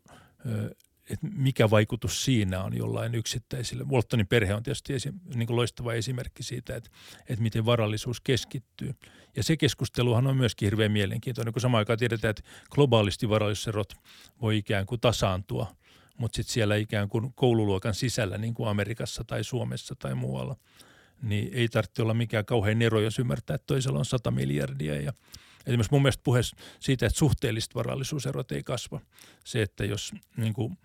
että mikä vaikutus siinä on jollain yksittäisille. Waltonin perhe on tietysti esi, niin kuin loistava esimerkki siitä, että, että miten varallisuus keskittyy. Ja se keskusteluhan on myöskin hirveän mielenkiintoinen, kun samaan aikaan tiedetään, että globaalisti varallisuuserot voi ikään kuin tasaantua – mutta sitten siellä ikään kuin koululuokan sisällä, niin kuin Amerikassa tai Suomessa tai muualla, niin ei tarvitse olla mikään kauhean ero, jos ymmärtää, että toisella on 100 miljardia. Ja esimerkiksi mun mielestä puhe siitä, että suhteelliset varallisuuserot ei kasva. Se, että jos niin kuin,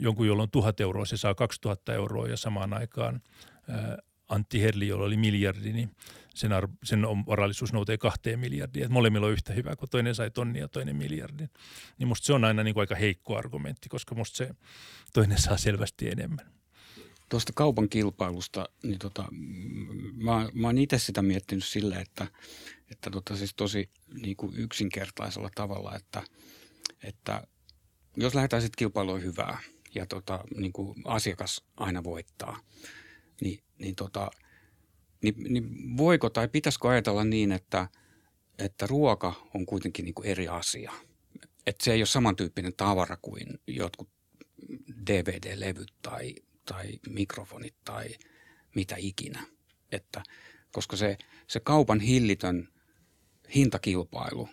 jonkun, jolla on tuhat euroa, se saa 2000 euroa ja samaan aikaan ää, Antti Herli, jolla oli miljardi, niin sen, ar- sen on varallisuus nousee kahteen miljardiin. Et molemmilla on yhtä hyvä, kun toinen sai tonnia ja toinen miljardin. Niin musta se on aina niin kuin aika heikko argumentti, koska musta se toinen saa selvästi enemmän.
Tuosta kaupan kilpailusta, niin tota, mä, mä oon itse sitä miettinyt sillä, että, että tota siis tosi niin kuin yksinkertaisella tavalla, että, että jos lähdetään sitten kilpailuun hyvää ja tota, niin kuin asiakas aina voittaa – niin, niin, tota, niin, niin voiko tai pitäisikö ajatella niin, että, että ruoka on kuitenkin niin kuin eri asia? Että se ei ole samantyyppinen tavara kuin jotkut DVD-levyt tai, tai mikrofonit tai mitä ikinä. Että, koska se, se kaupan hillitön hintakilpailu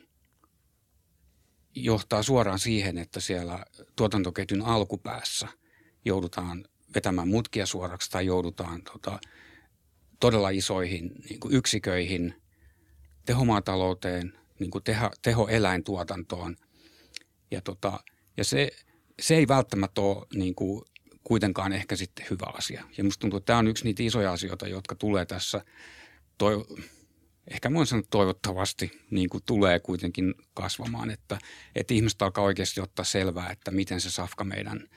johtaa suoraan siihen, että siellä tuotantoketjun alkupäässä joudutaan vetämään mutkia suoraksi tai joudutaan tota, todella isoihin niin kuin yksiköihin, tehomaatalouteen, niin kuin teho, tehoeläintuotantoon. Ja, tota, ja se, se ei välttämättä ole niin kuin, kuitenkaan ehkä sitten hyvä asia. Ja musta tuntuu, että tämä on yksi niitä isoja asioita, jotka tulee tässä, toi, ehkä voin sanoa toivottavasti, niin kuin tulee kuitenkin kasvamaan, että, että ihmiset alkaa oikeasti ottaa selvää, että miten se safka meidän,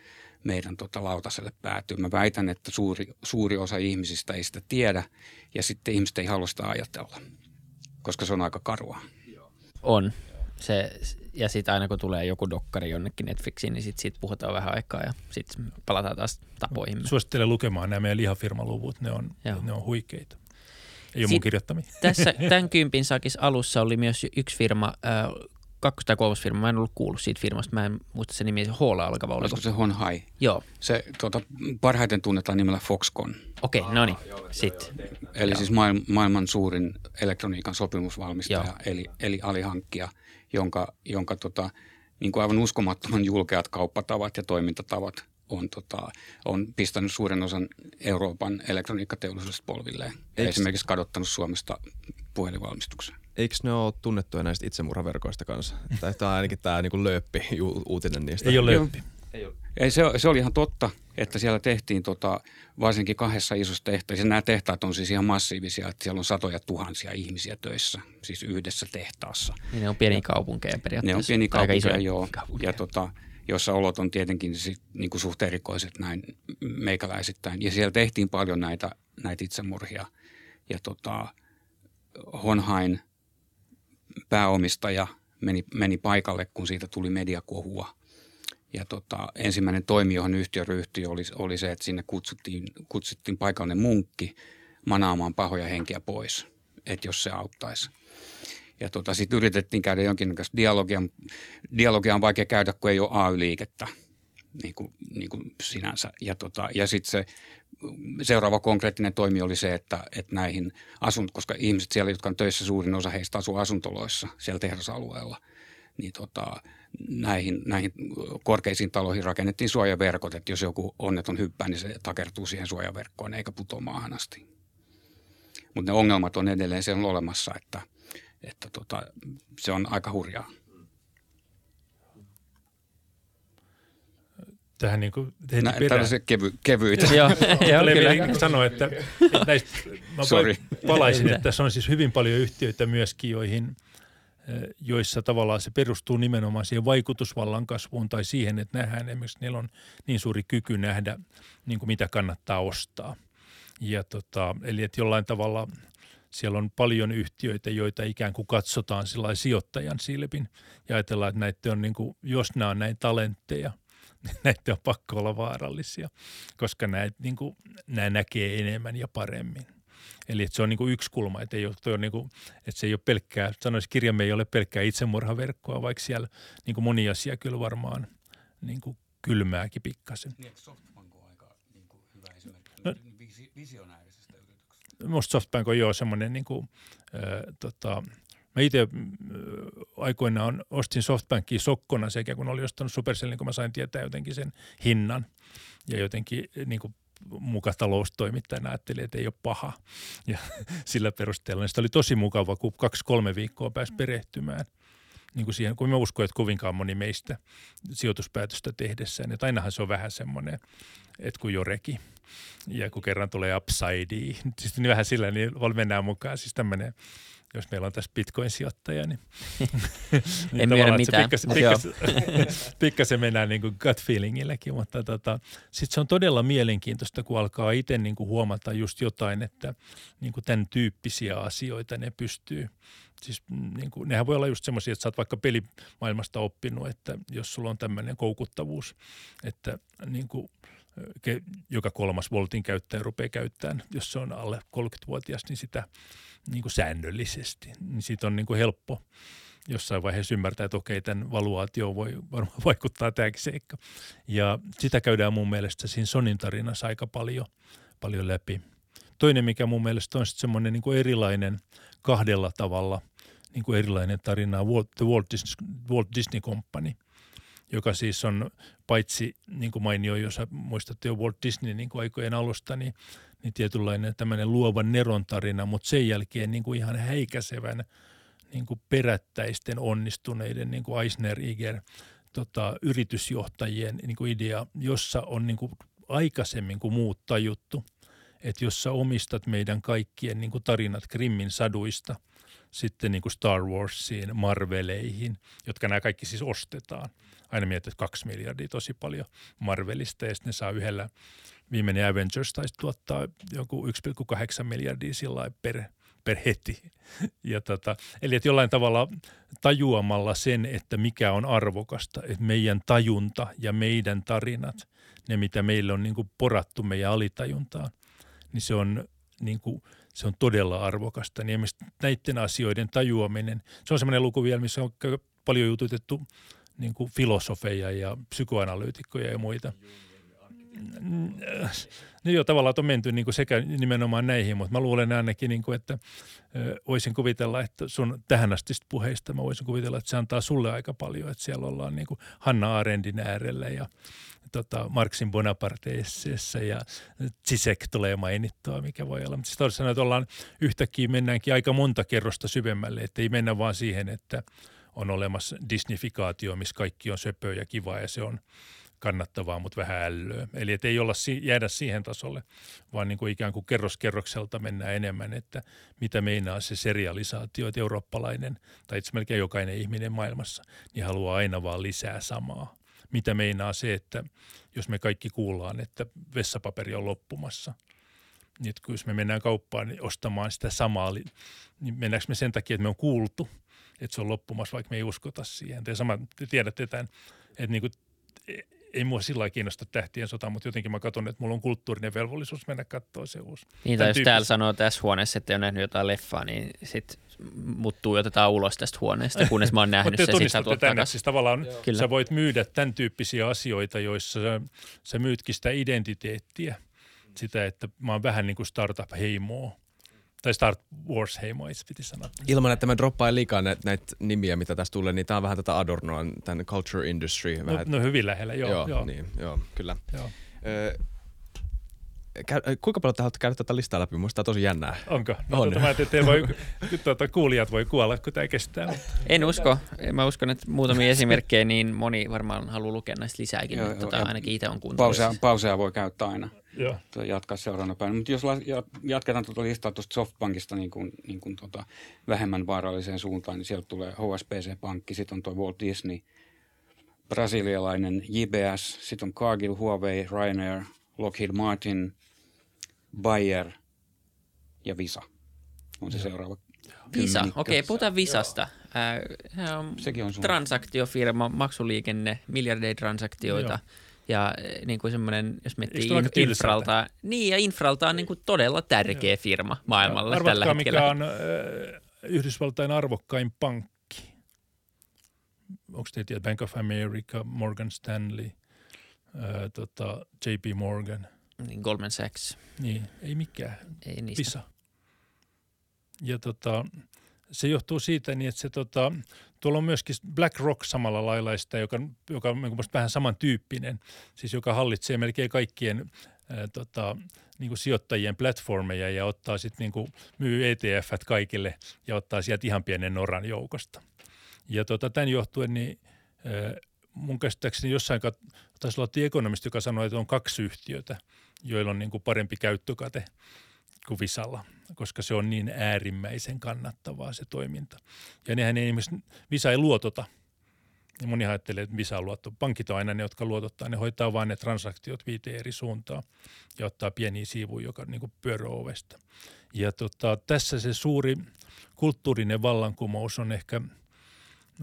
meidän tota lautaselle päätyy. Mä väitän, että suuri, suuri osa ihmisistä ei sitä tiedä ja sitten ihmiset ei halua sitä ajatella, koska se on aika karua.
On. Se, ja sitten aina kun tulee joku dokkari jonnekin Netflixiin, niin sitten siitä puhutaan vähän aikaa ja sitten palataan taas tapoihin.
Suosittelen lukemaan nämä meidän lihafirmaluvut, ne on, ne on huikeita. Ei ole mun kirjoittamia.
Tässä [LAUGHS] tämän kympin sakis alussa oli myös yksi firma, äh, kakkos- tai kolmas firma. Mä en ollut kuullut siitä firmasta. Mä en muista se nimi, Hoola alkava.
Oliko se Honhai?
Joo.
Se tuota, parhaiten tunnetaan nimellä Foxconn.
Okei, okay, no niin. Sitten.
Eli Joo. siis maailman suurin elektroniikan sopimusvalmistaja, eli, eli alihankkija, jonka, jonka tota, niin kuin aivan uskomattoman julkeat kauppatavat ja toimintatavat on, tota, on pistänyt suuren osan Euroopan elektroniikkateollisuudesta polvilleen. Ja esimerkiksi kadottanut Suomesta puhelinvalmistuksen.
Eikö ne ole tunnettuja näistä itsemurhaverkoista kanssa? [LAUGHS] tai tämä on ainakin tämä niin lööppi uutinen niistä.
Ei ole lööppi.
Ei, ole. Ei se, se oli ihan totta, että siellä tehtiin tota, varsinkin kahdessa isossa tehtaassa. Nämä tehtaat on siis ihan massiivisia, että siellä on satoja tuhansia ihmisiä töissä, siis yhdessä tehtaassa.
Niin ne on pieniä kaupunkeja periaatteessa.
Ne on pieniä kaupunkeja, joo. Kaupunkeja. Ja tota, jossa olot on tietenkin sit, niin kuin suht erikoiset näin meikäläisittäin. Ja siellä tehtiin paljon näitä, näitä itsemurhia. Ja tota, Honhain pääomistaja meni, meni paikalle, kun siitä tuli mediakohua. Ja tota, ensimmäinen toimi, johon yhtiö ryhtyi, oli, oli se, että sinne kutsuttiin, kutsuttiin paikallinen munkki manaamaan pahoja henkiä pois, että jos se auttaisi. Ja tota, sitten yritettiin käydä jonkinlaista dialogia. Dialogia on vaikea käydä, kun ei ole AY-liikettä niin kuin, niin kuin sinänsä. Ja, tota, ja sitten se seuraava konkreettinen toimi oli se, että, että näihin asunt, koska ihmiset siellä, jotka on töissä, suurin osa heistä asuu asuntoloissa siellä tehdasalueella, niin tota, näihin, näihin korkeisiin taloihin rakennettiin suojaverkot, että jos joku onneton hyppää, niin se takertuu siihen suojaverkkoon eikä putoa maahan asti. Mutta ne ongelmat on edelleen siellä olemassa, että – että tota, se on aika hurjaa.
Tähän niin kuin
heti Nä, perään. kevy, kevyitä.
Joo, [LAUGHS]
kyllä. sanoa, että, että [LAUGHS] näistä, mä palaisin, että tässä on siis hyvin paljon yhtiöitä myöskin, joihin joissa tavallaan se perustuu nimenomaan siihen vaikutusvallan kasvuun tai siihen, että nähdään esimerkiksi, niillä on niin suuri kyky nähdä, niin kuin mitä kannattaa ostaa. Ja tota, eli että jollain tavalla – siellä on paljon yhtiöitä, joita ikään kuin katsotaan sillä sijoittajan silpin ja ajatellaan, että näitä on niin kuin, jos nämä on näin talentteja, [LAUGHS] näitä on pakko olla vaarallisia, koska näitä, niin kuin, nämä näkee enemmän ja paremmin. Eli että se on niin kuin yksi kulma, että, ei ole, niin kuin, että se ei ole pelkkää, sanoisi kirjamme ei ole pelkkää itsemurhaverkkoa, vaikka siellä niin kuin moni asia kyllä varmaan niin kuin kylmääkin pikkasen.
Niin, Softbank on aika niin kuin hyvä esimerkki. No, visionääri
musta Softbank on jo semmoinen niin kuin, äh, tota, Mä itse aikoinaan ostin Softbankia sokkona sekä kun olin ostanut Supercellin, kun mä sain tietää jotenkin sen hinnan ja jotenkin niin kuin muka taloustoimittajana ajattelin, että ei ole paha. Ja [LAUGHS] sillä perusteella niin sitä oli tosi mukava, kun kaksi-kolme viikkoa pääsi perehtymään niin kuin siihen, kun mä uskon, että kovinkaan moni meistä sijoituspäätöstä tehdessään. Että ainahan se on vähän semmoinen, että kun reki ja kun kerran tulee upside, [LAUGHS] siis niin vähän sillä, niin mennään mukaan. Siis tämmöinen jos meillä on tässä bitcoin-sijoittaja, niin, [LAUGHS]
niin en myönnä mitään.
Pikkasen, pikkasen, [LAUGHS] pikkasen mennään niin kuin gut feelingilläkin, mutta tota, sitten se on todella mielenkiintoista, kun alkaa itse niin kuin huomata just jotain, että niin kuin tämän tyyppisiä asioita ne pystyy. Siis niin kuin, nehän voi olla just semmoisia, että sä oot vaikka pelimaailmasta oppinut, että jos sulla on tämmöinen koukuttavuus, että niin kuin, joka kolmas Voltin käyttäjä rupeaa käyttämään, jos se on alle 30-vuotias, niin sitä niin kuin säännöllisesti. Niin siitä on niin kuin helppo jossain vaiheessa ymmärtää, että okei, tämän valuaatio voi varmaan [LAUGHS] vaikuttaa tämäkin seikka. Ja sitä käydään mun mielestä siinä Sonin tarinassa aika paljon, paljon läpi. Toinen, mikä mun mielestä on semmoinen niin kuin erilainen kahdella tavalla, niin kuin erilainen tarina, Walt, The Walt Disney, Walt Disney Company, joka siis on paitsi niin kuin mainio, jos muistatte jo Walt Disney niin kuin aikojen alusta, niin, niin tietynlainen tämmöinen luovan neron tarina, mutta sen jälkeen niin kuin ihan häikäisevän niin kuin perättäisten onnistuneiden, niin kuin Eisner, Iger, tota, yritysjohtajien niin kuin idea, jossa on niin kuin aikaisemmin kuin muut tajuttu, että jos sä omistat meidän kaikkien niin kuin tarinat Krimmin saduista, sitten niin kuin Star Warsiin, Marveleihin, jotka nämä kaikki siis ostetaan. Aina mietit, että kaksi miljardia tosi paljon Marvelista ja sitten ne saa yhdellä, viimeinen Avengers taisi tuottaa joku 1,8 miljardia sillä per, per heti. [LAUGHS] Ja tota, eli että jollain tavalla tajuamalla sen, että mikä on arvokasta, että meidän tajunta ja meidän tarinat, ne mitä meille on niin kuin porattu meidän alitajuntaan, niin se on, niin kuin, se on todella arvokasta. Niin näiden asioiden tajuaminen, se on semmoinen luku vielä, missä on paljon jututettu niin kuin filosofeja ja psykoanalyytikkoja ja muita. Niin joo, tavallaan on menty niin kuin sekä nimenomaan näihin, mutta mä luulen ainakin, niin kuin, että voisin kuvitella, että sun tähän asti puheista mä voisin kuvitella, että se antaa sulle aika paljon, että siellä ollaan niin kuin Hanna Arendin äärellä ja tota, Marksin Bonaparte-esseessä ja Zizek tulee mainittua, mikä voi olla. Mutta sitten sanoa, että ollaan yhtäkkiä mennäänkin aika monta kerrosta syvemmälle, että ei mennä vaan siihen, että on olemassa disnifikaatio, missä kaikki on söpöä ja kivaa ja se on kannattavaa, mutta vähän ällöä. Eli että ei olla jäädä siihen tasolle, vaan niin kuin ikään kuin kerroskerrokselta mennään enemmän, että mitä meinaa se serialisaatio, että eurooppalainen tai itse melkein jokainen ihminen maailmassa, niin haluaa aina vaan lisää samaa. Mitä meinaa se, että jos me kaikki kuullaan, että vessapaperi on loppumassa, niin kun jos me mennään kauppaan niin ostamaan sitä samaa, niin mennäänkö me sen takia, että me on kuultu, että se on loppumassa, vaikka me ei uskota siihen. Te, sama, te tiedätte tämän, että niin kuin ei mua sillä kiinnosta tähtien sota, mutta jotenkin mä katson, että mulla on kulttuurinen velvollisuus mennä katsoa se uusi.
Niin, tai jos täällä sanoo tässä huoneessa, että ei ole nähnyt jotain leffaa, niin sitten mut tuijotetaan ulos tästä huoneesta, kunnes mä oon [LAUGHS] nähnyt
sen. Mutta te tänne, siis tavallaan Kyllä. sä voit myydä tämän tyyppisiä asioita, joissa sä, sä myytkin sitä identiteettiä, sitä, että mä oon vähän niin kuin startup-heimoa tai Star Wars heimois piti sanoa.
Ilman, että mä droppaan liikaa näitä näit nimiä, mitä tässä tulee, niin tämä on vähän tätä Adornoa, tämän culture industry.
No,
vähän.
no hyvin lähellä, joo.
Joo,
joo.
Niin, joo kyllä. Joo. Ö, Käy, kuinka paljon te haluatte käydä tätä listaa läpi? Minusta tosi jännää.
Onko? No, on. Tuota, mä että voi, [LAUGHS] tuota, kuulijat voi kuolla, kun tämä kestää.
En usko. Mä uskon, että muutamia esimerkkejä, niin moni varmaan haluaa lukea näistä lisääkin, joo, mutta tota, ainakin itse on kuuntellut.
Pausea, pausea voi käyttää aina. Joo. jatkaa seuraavana päivänä. Mutta jos jatketaan tuota listaa tuosta Softbankista niin kuin, niin kuin tota vähemmän vaaralliseen suuntaan, niin sieltä tulee HSBC-pankki, sitten on tuo Walt Disney, brasilialainen JBS, sitten on Cargill, Huawei, Ryanair, Lockheed Martin, Bayer ja Visa on se Joo. seuraava.
Visa, okei, okay, puhutaan Visasta. Äh, on Sekin on sun. transaktiofirma, maksuliikenne, miljardeja transaktioita. Joo ja eh, niin kuin semmoinen, jos miettii in, infralta, niin ja infralta on niin kuin todella tärkeä Joo. firma maailmalla ja tällä hetkellä.
mikä on äh, Yhdysvaltain arvokkain pankki. Onko te tiedä, Bank of America, Morgan Stanley, äh, tota, JP Morgan.
Niin, Goldman Sachs.
Niin, ei mikään.
Ei niistä.
Visa. Ja tota, se johtuu siitä, niin että se tota, tuolla on myöskin BlackRock samalla lailla sitä, joka, joka on vähän samantyyppinen, siis joka hallitsee melkein kaikkien ää, tota, niin kuin sijoittajien platformeja ja ottaa sitten niin myy etf kaikille ja ottaa sieltä ihan pienen noran joukosta. Ja tota, tämän johtuen niin ää, mun käsittääkseni jossain taisi olla ekonomisti, joka sanoi, että on kaksi yhtiötä, joilla on niin kuin parempi käyttökate kuin Visalla, koska se on niin äärimmäisen kannattavaa se toiminta. Ja nehän ei esimerkiksi, Visa ei luotota. Ja moni ajattelee, että Visa on luotto. Pankit on aina ne, jotka luotottaa. Ne hoitaa vain ne transaktiot viiteen eri suuntaan ja ottaa pieniä siivuja, joka niin pyörö ovesta. Ja tota, tässä se suuri kulttuurinen vallankumous on ehkä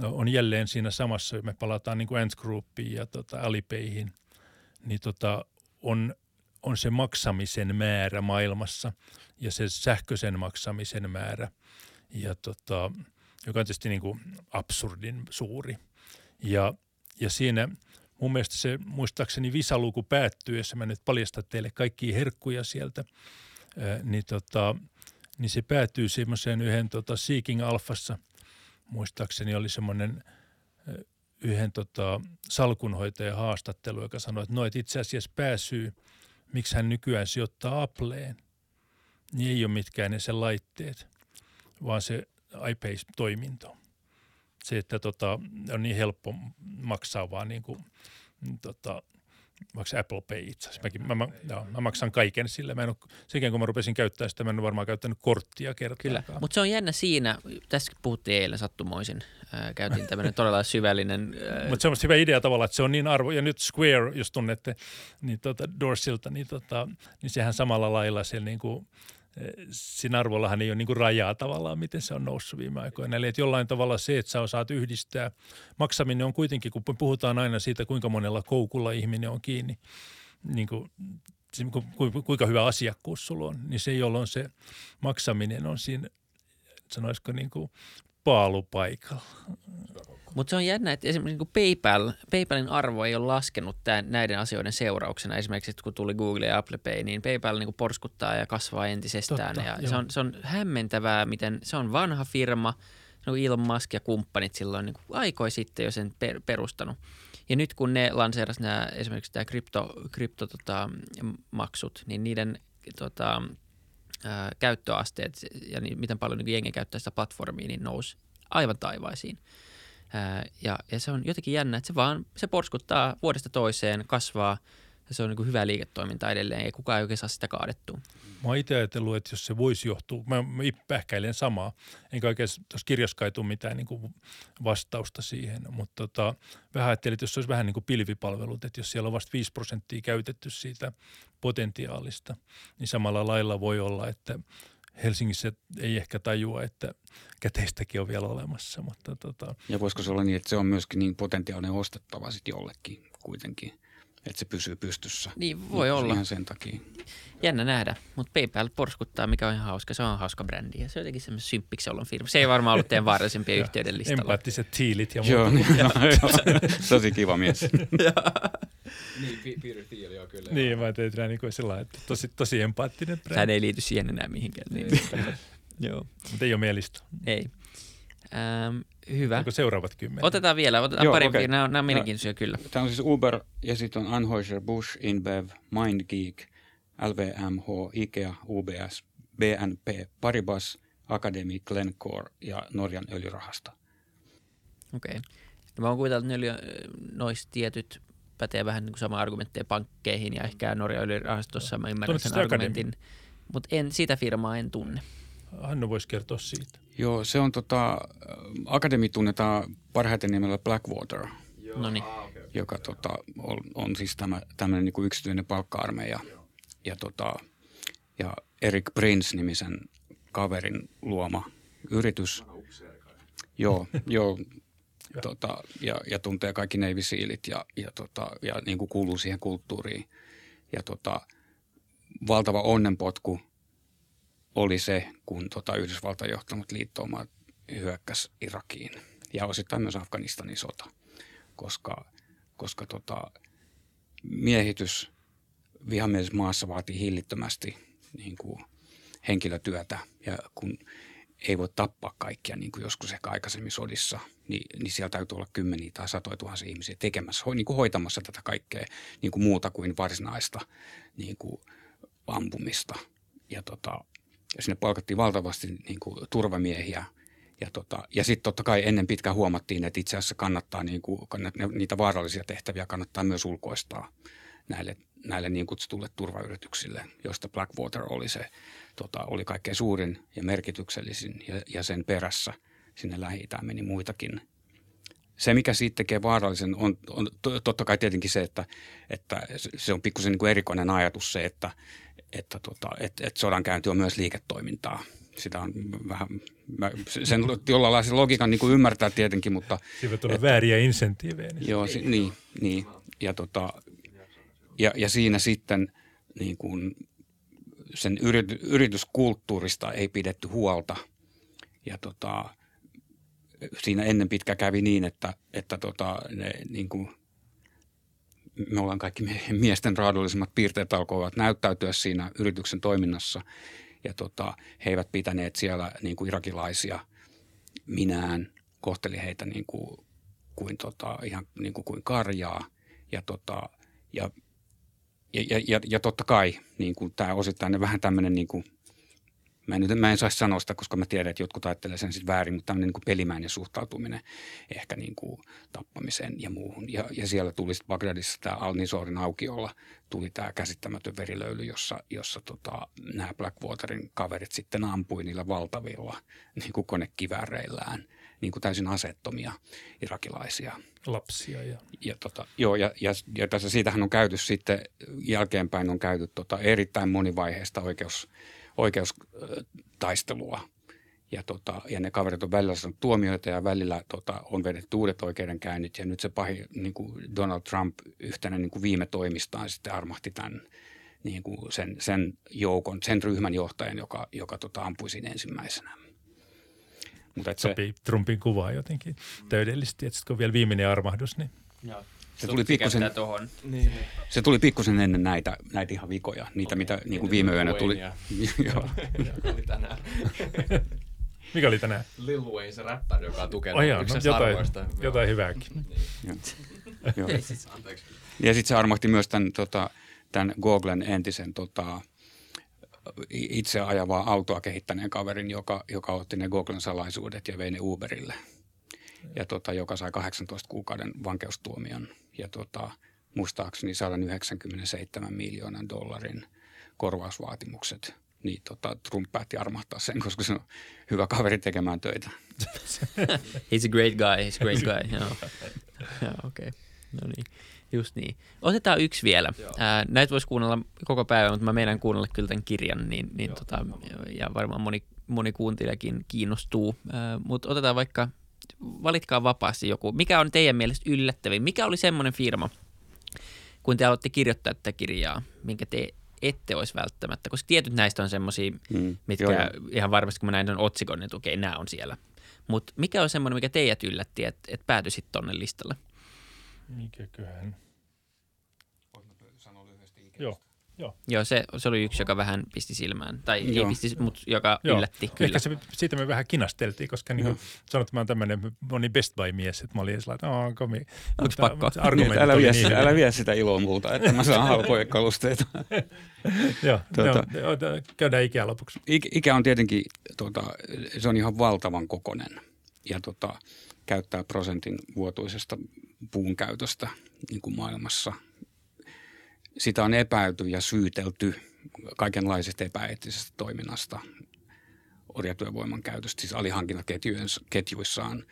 on jälleen siinä samassa, me palataan niin kuin Ant Groupiin ja tota Alipayhin, niin tota, on, on se maksamisen määrä maailmassa ja se sähköisen maksamisen määrä, ja tota, joka on tietysti niin kuin absurdin suuri. Ja, ja siinä mun mielestä se muistaakseni visaluku päättyy, jos mä nyt paljastan teille kaikki herkkuja sieltä, niin, tota, niin se päätyy semmoiseen yhden tota Seeking Alphassa, muistaakseni oli semmoinen yhden tota, salkunhoitajan haastattelu, joka sanoi, että no, että itse asiassa pääsyy, miksi hän nykyään sijoittaa Appleen, niin ei ole mitkään ne sen laitteet, vaan se iPace-toiminto. Se, että tota, on niin helppo maksaa vaan niin kuin, tota, vaikka Apple Pay itse asiassa. Mäkin, mä, mä, joo, mä, maksan kaiken sillä. Mä en ole, sekin kun mä rupesin käyttää sitä, mä en ole varmaan käyttänyt korttia kertaakaan.
Kyllä, mutta se on jännä siinä, tässä puhuttiin eilen sattumoisin, äh, käytiin tämmöinen todella syvällinen.
Äh... Mutta se on hyvä idea tavallaan, että se on niin arvo, ja nyt Square, jos tunnette, niin tota Dorsilta, niin, tota, niin sehän samalla lailla siellä niin kuin, siinä arvollahan ei ole niin rajaa tavallaan, miten se on noussut viime aikoina. Eli että jollain tavalla se, että sä osaat yhdistää, maksaminen on kuitenkin, kun puhutaan aina siitä, kuinka monella koukulla ihminen on kiinni, niin kuin, kuinka hyvä asiakkuus sulla on, niin se, jolloin se maksaminen on siinä, sanoisiko niin kuin paalupaikalla.
Mutta se on jännä, että esimerkiksi niin PayPal, PayPalin arvo ei ole laskenut tämän, näiden asioiden seurauksena. Esimerkiksi kun tuli Google ja Apple Pay, niin PayPal niin porskuttaa ja kasvaa entisestään. Totta, ja se, on, se on hämmentävää, miten se on vanha firma, no Elon Musk ja kumppanit silloin niin aikoi sitten jo sen per, perustanut. Ja nyt kun ne lanseerasi nämä, esimerkiksi tämä krypto, krypto tota, maksut, niin niiden tota, ää, käyttöasteet ja niin, miten paljon niin jengi käyttää sitä platformia, niin nousi aivan taivaisiin. Ja, ja se on jotenkin jännä, että se vaan se porskuttaa vuodesta toiseen, kasvaa ja se on niin hyvää liiketoimintaa edelleen, ei kukaan ei oikein saa sitä kaadettua.
Mä oon itse ajatellut, että jos se voisi johtua, mä, mä pähkäilen samaa, enkä oikein tuossa tule mitään niin kuin vastausta siihen, mutta tota, vähän ajattelin, että jos se olisi vähän niin kuin pilvipalvelut, että jos siellä on vasta 5 prosenttia käytetty siitä potentiaalista, niin samalla lailla voi olla, että Helsingissä ei ehkä tajua, että käteistäkin on vielä olemassa. Mutta tota.
Ja voisiko se olla niin, että se on myöskin niin potentiaalinen ostettava sitten jollekin kuitenkin, että se pysyy pystyssä.
Niin voi niin, olla.
Ihan sen takia.
Jännä nähdä, mutta PayPal porskuttaa, mikä on ihan hauska. Se on hauska brändi ja se on jotenkin semmoinen symppiksi ollut firma. Se ei varmaan ollut teidän vaarallisempia [LAUGHS] yhteyden listalla.
Empaattiset tiilit ja muuta.
Joo, niin, [LAUGHS] [LAUGHS] tosi kiva mies.
Niin, Peter Thiel, joo kyllä.
Niin, mä tein niin kuin sillä että tosi, tosi empaattinen brändi.
Hän ei liity siihen enää mihinkään. Niin. [LAUGHS] joo.
Mutta ei ole mielistä.
Ei. Ähm, hyvä.
Onko seuraavat kymmenen?
Otetaan vielä, otetaan Joo, pari. Okay. Nämä, on, nämä on mielenkiintoisia kyllä.
Tämä on siis Uber ja sitten on Anheuser-Busch, InBev, MindGeek, LVMH, IKEA, UBS, BNP, Paribas, Academy, Glencore ja Norjan öljyrahasto.
Okei. Okay. No mä oon kuvitellut, että noissa tietyt pätee vähän niin kuin sama argumentteja pankkeihin ja ehkä Norjan öljyrahastossa mä ymmärrän sen argumentin. Mutta en, sitä firmaa en tunne.
Hannu voisi kertoa siitä.
Joo, se on tota, Akademi tunnetaan parhaiten nimellä Blackwater.
No niin.
Joka tota, on, on, siis tämä, tämmöinen niin kuin yksityinen palkka-armeija. Ja, tota, ja Eric Prince-nimisen kaverin luoma yritys. Joo, joo tota, ja, ja tuntee kaikki Navy Sealit ja, ja, tota, ja niin kuin kuuluu siihen kulttuuriin. Ja tota, valtava onnenpotku – oli se, kun tota Yhdysvaltain johtanut liittouma hyökkäsi Irakiin. Ja osittain myös Afganistanin sota, koska, koska tota, miehitys vihamielisessä maassa vaatii hillittömästi niin kuin henkilötyötä. Ja kun ei voi tappaa kaikkia niin kuin joskus ehkä aikaisemmin sodissa, niin, niin siellä täytyy olla kymmeniä tai satoja tuhansia ihmisiä tekemässä, niin kuin hoitamassa tätä kaikkea niin kuin muuta kuin varsinaista niin kuin ampumista. Ja tota, ja sinne palkattiin valtavasti niin kuin turvamiehiä. Ja, tota, ja sitten totta kai ennen pitkään huomattiin, että itse asiassa kannattaa niin kuin, niitä vaarallisia tehtäviä kannattaa myös ulkoistaa näille, näille niin kutsutulle turvayrityksille, joista Blackwater oli se tota, oli kaikkein suurin ja merkityksellisin ja, ja sen perässä sinne lähi meni muitakin se, mikä siitä tekee vaarallisen, on, on totta kai tietenkin se, että, että se on pikkusen niin kuin erikoinen ajatus se, että, että, tota, että, että sodankäynti on myös liiketoimintaa. Sitä on vähän, mä sen jollain lailla logiikan niin kuin ymmärtää tietenkin, mutta...
Siinä tulee vääriä insentiivejä.
Niin joo, si, niin, niin. Ja, tota, ja, ja siinä sitten niin kuin sen yrity, yrityskulttuurista ei pidetty huolta. Ja tota, siinä ennen pitkä kävi niin, että, että tota, ne, niin kuin, me ollaan kaikki miesten raadollisimmat piirteet alkoivat näyttäytyä siinä yrityksen toiminnassa. Ja tota, he eivät pitäneet siellä niin kuin irakilaisia minään, kohteli heitä niin kuin, kuin tota, ihan niin kuin, kuin karjaa. Ja, tota, ja, ja, ja, ja, ja totta kai niin kuin tämä osittain vähän tämmöinen niin kuin – Mä en, mä en saisi sanoa sitä, koska mä tiedän, että jotkut ajattelee sen sitten väärin, mutta tämmöinen niin pelimäinen suhtautuminen ehkä niin kuin tappamiseen ja muuhun. Ja, ja siellä tuli sitten Bagdadissa tämä Al-Nisorin aukiolla tuli tämä käsittämätön verilöyly, jossa, jossa tota, nämä Blackwaterin kaverit sitten ampui niillä valtavilla [LAUGHS] niin kuin konekivääreillään niin kuin täysin asettomia irakilaisia.
Lapsia. Ja,
ja, tota, joo, ja, ja, ja tässä siitähän on käyty sitten, jälkeenpäin on käyty tota, erittäin monivaiheista oikeus, oikeustaistelua. Ja, tota, ja ne kaverit on välillä saanut tuomioita ja välillä tota, on vedetty uudet oikeudenkäynnit. Ja nyt se pahi niin kuin Donald Trump yhtenä niin kuin viime toimistaan sitten armahti tämän niin kuin sen, sen joukon, sen ryhmän johtajan, joka, joka tota, ampui siinä ensimmäisenä.
Mutta se, Sopii Trumpin kuvaa jotenkin täydellisesti, että kun on vielä viimeinen armahdus, niin
Joo.
Se tuli, pikkusen,
tohon.
Niin. se tuli pikkusen ennen näitä, näitä ihan vikoja, niitä okay. mitä niin kuin viime yönä tuli. [LAUGHS]
Joo. oli tänään. [LAUGHS]
Mikä oli tänään?
Lil Wayne, se räppäri, joka on tukenut
oh, jaa, no, jotain, jotain hyvääkin.
Niin. Joo. [LAUGHS] Ja sitten se armahti myös tämän, tota, tämän Googlen entisen tota, itse ajavaa autoa kehittäneen kaverin, joka, joka otti ne Googlen salaisuudet ja vei ne Uberille. Ja tota, joka sai 18 kuukauden vankeustuomion ja tota, muistaakseni 197 miljoonan dollarin korvausvaatimukset. Niin tota, Trump päätti armahtaa sen, koska se on hyvä kaveri tekemään töitä. [LAUGHS]
He's a great guy, he's a great guy. Joo okei. [LAUGHS] Okay. No niin, just niin. Otetaan yksi vielä. Ää, näitä voisi kuunnella koko päivän, mutta mä meidän kuunnella kyllä tämän kirjan, niin, niin Joo, tota, ja varmaan moni, moni kuuntelijakin kiinnostuu. mutta otetaan vaikka valitkaa vapaasti joku. Mikä on teidän mielestä yllättävin? Mikä oli semmoinen firma, kun te aloitte kirjoittaa tätä kirjaa, minkä te ette olisi välttämättä, koska tietyt näistä on semmoisia, mm, mitkä joo. ihan varmasti kun mä näin on otsikon, niin okei, nämä on siellä. Mutta mikä on semmoinen, mikä teidät yllätti, että et päätyisit tonne listalle?
Mikäköhän?
Joo. Joo. Joo, se, se oli yksi, joka vähän pisti silmään. Tai Joo. ei pisti, mutta joka Joo. yllätti. Kyllä.
Ehkä se, siitä me vähän kinasteltiin, koska niin sanot, että mä oon tämmöinen moni Best Buy-mies, että mä olin sellainen, että komi.
Onko pakko?
Niin, älä, vie, niin älä vie sitä iloa multa, että mä saan halpoja kalusteita. [LAUGHS]
Joo, tuota, no, käydään ikää lopuksi.
Ikä on tietenkin, tuota, se on ihan valtavan kokonen ja tuota, käyttää prosentin vuotuisesta puun käytöstä niin kuin maailmassa – sitä on epäilty ja syytelty kaikenlaisesta epäeettisestä toiminnasta orjatyövoiman käytöstä, siis alihankintaketjuissaan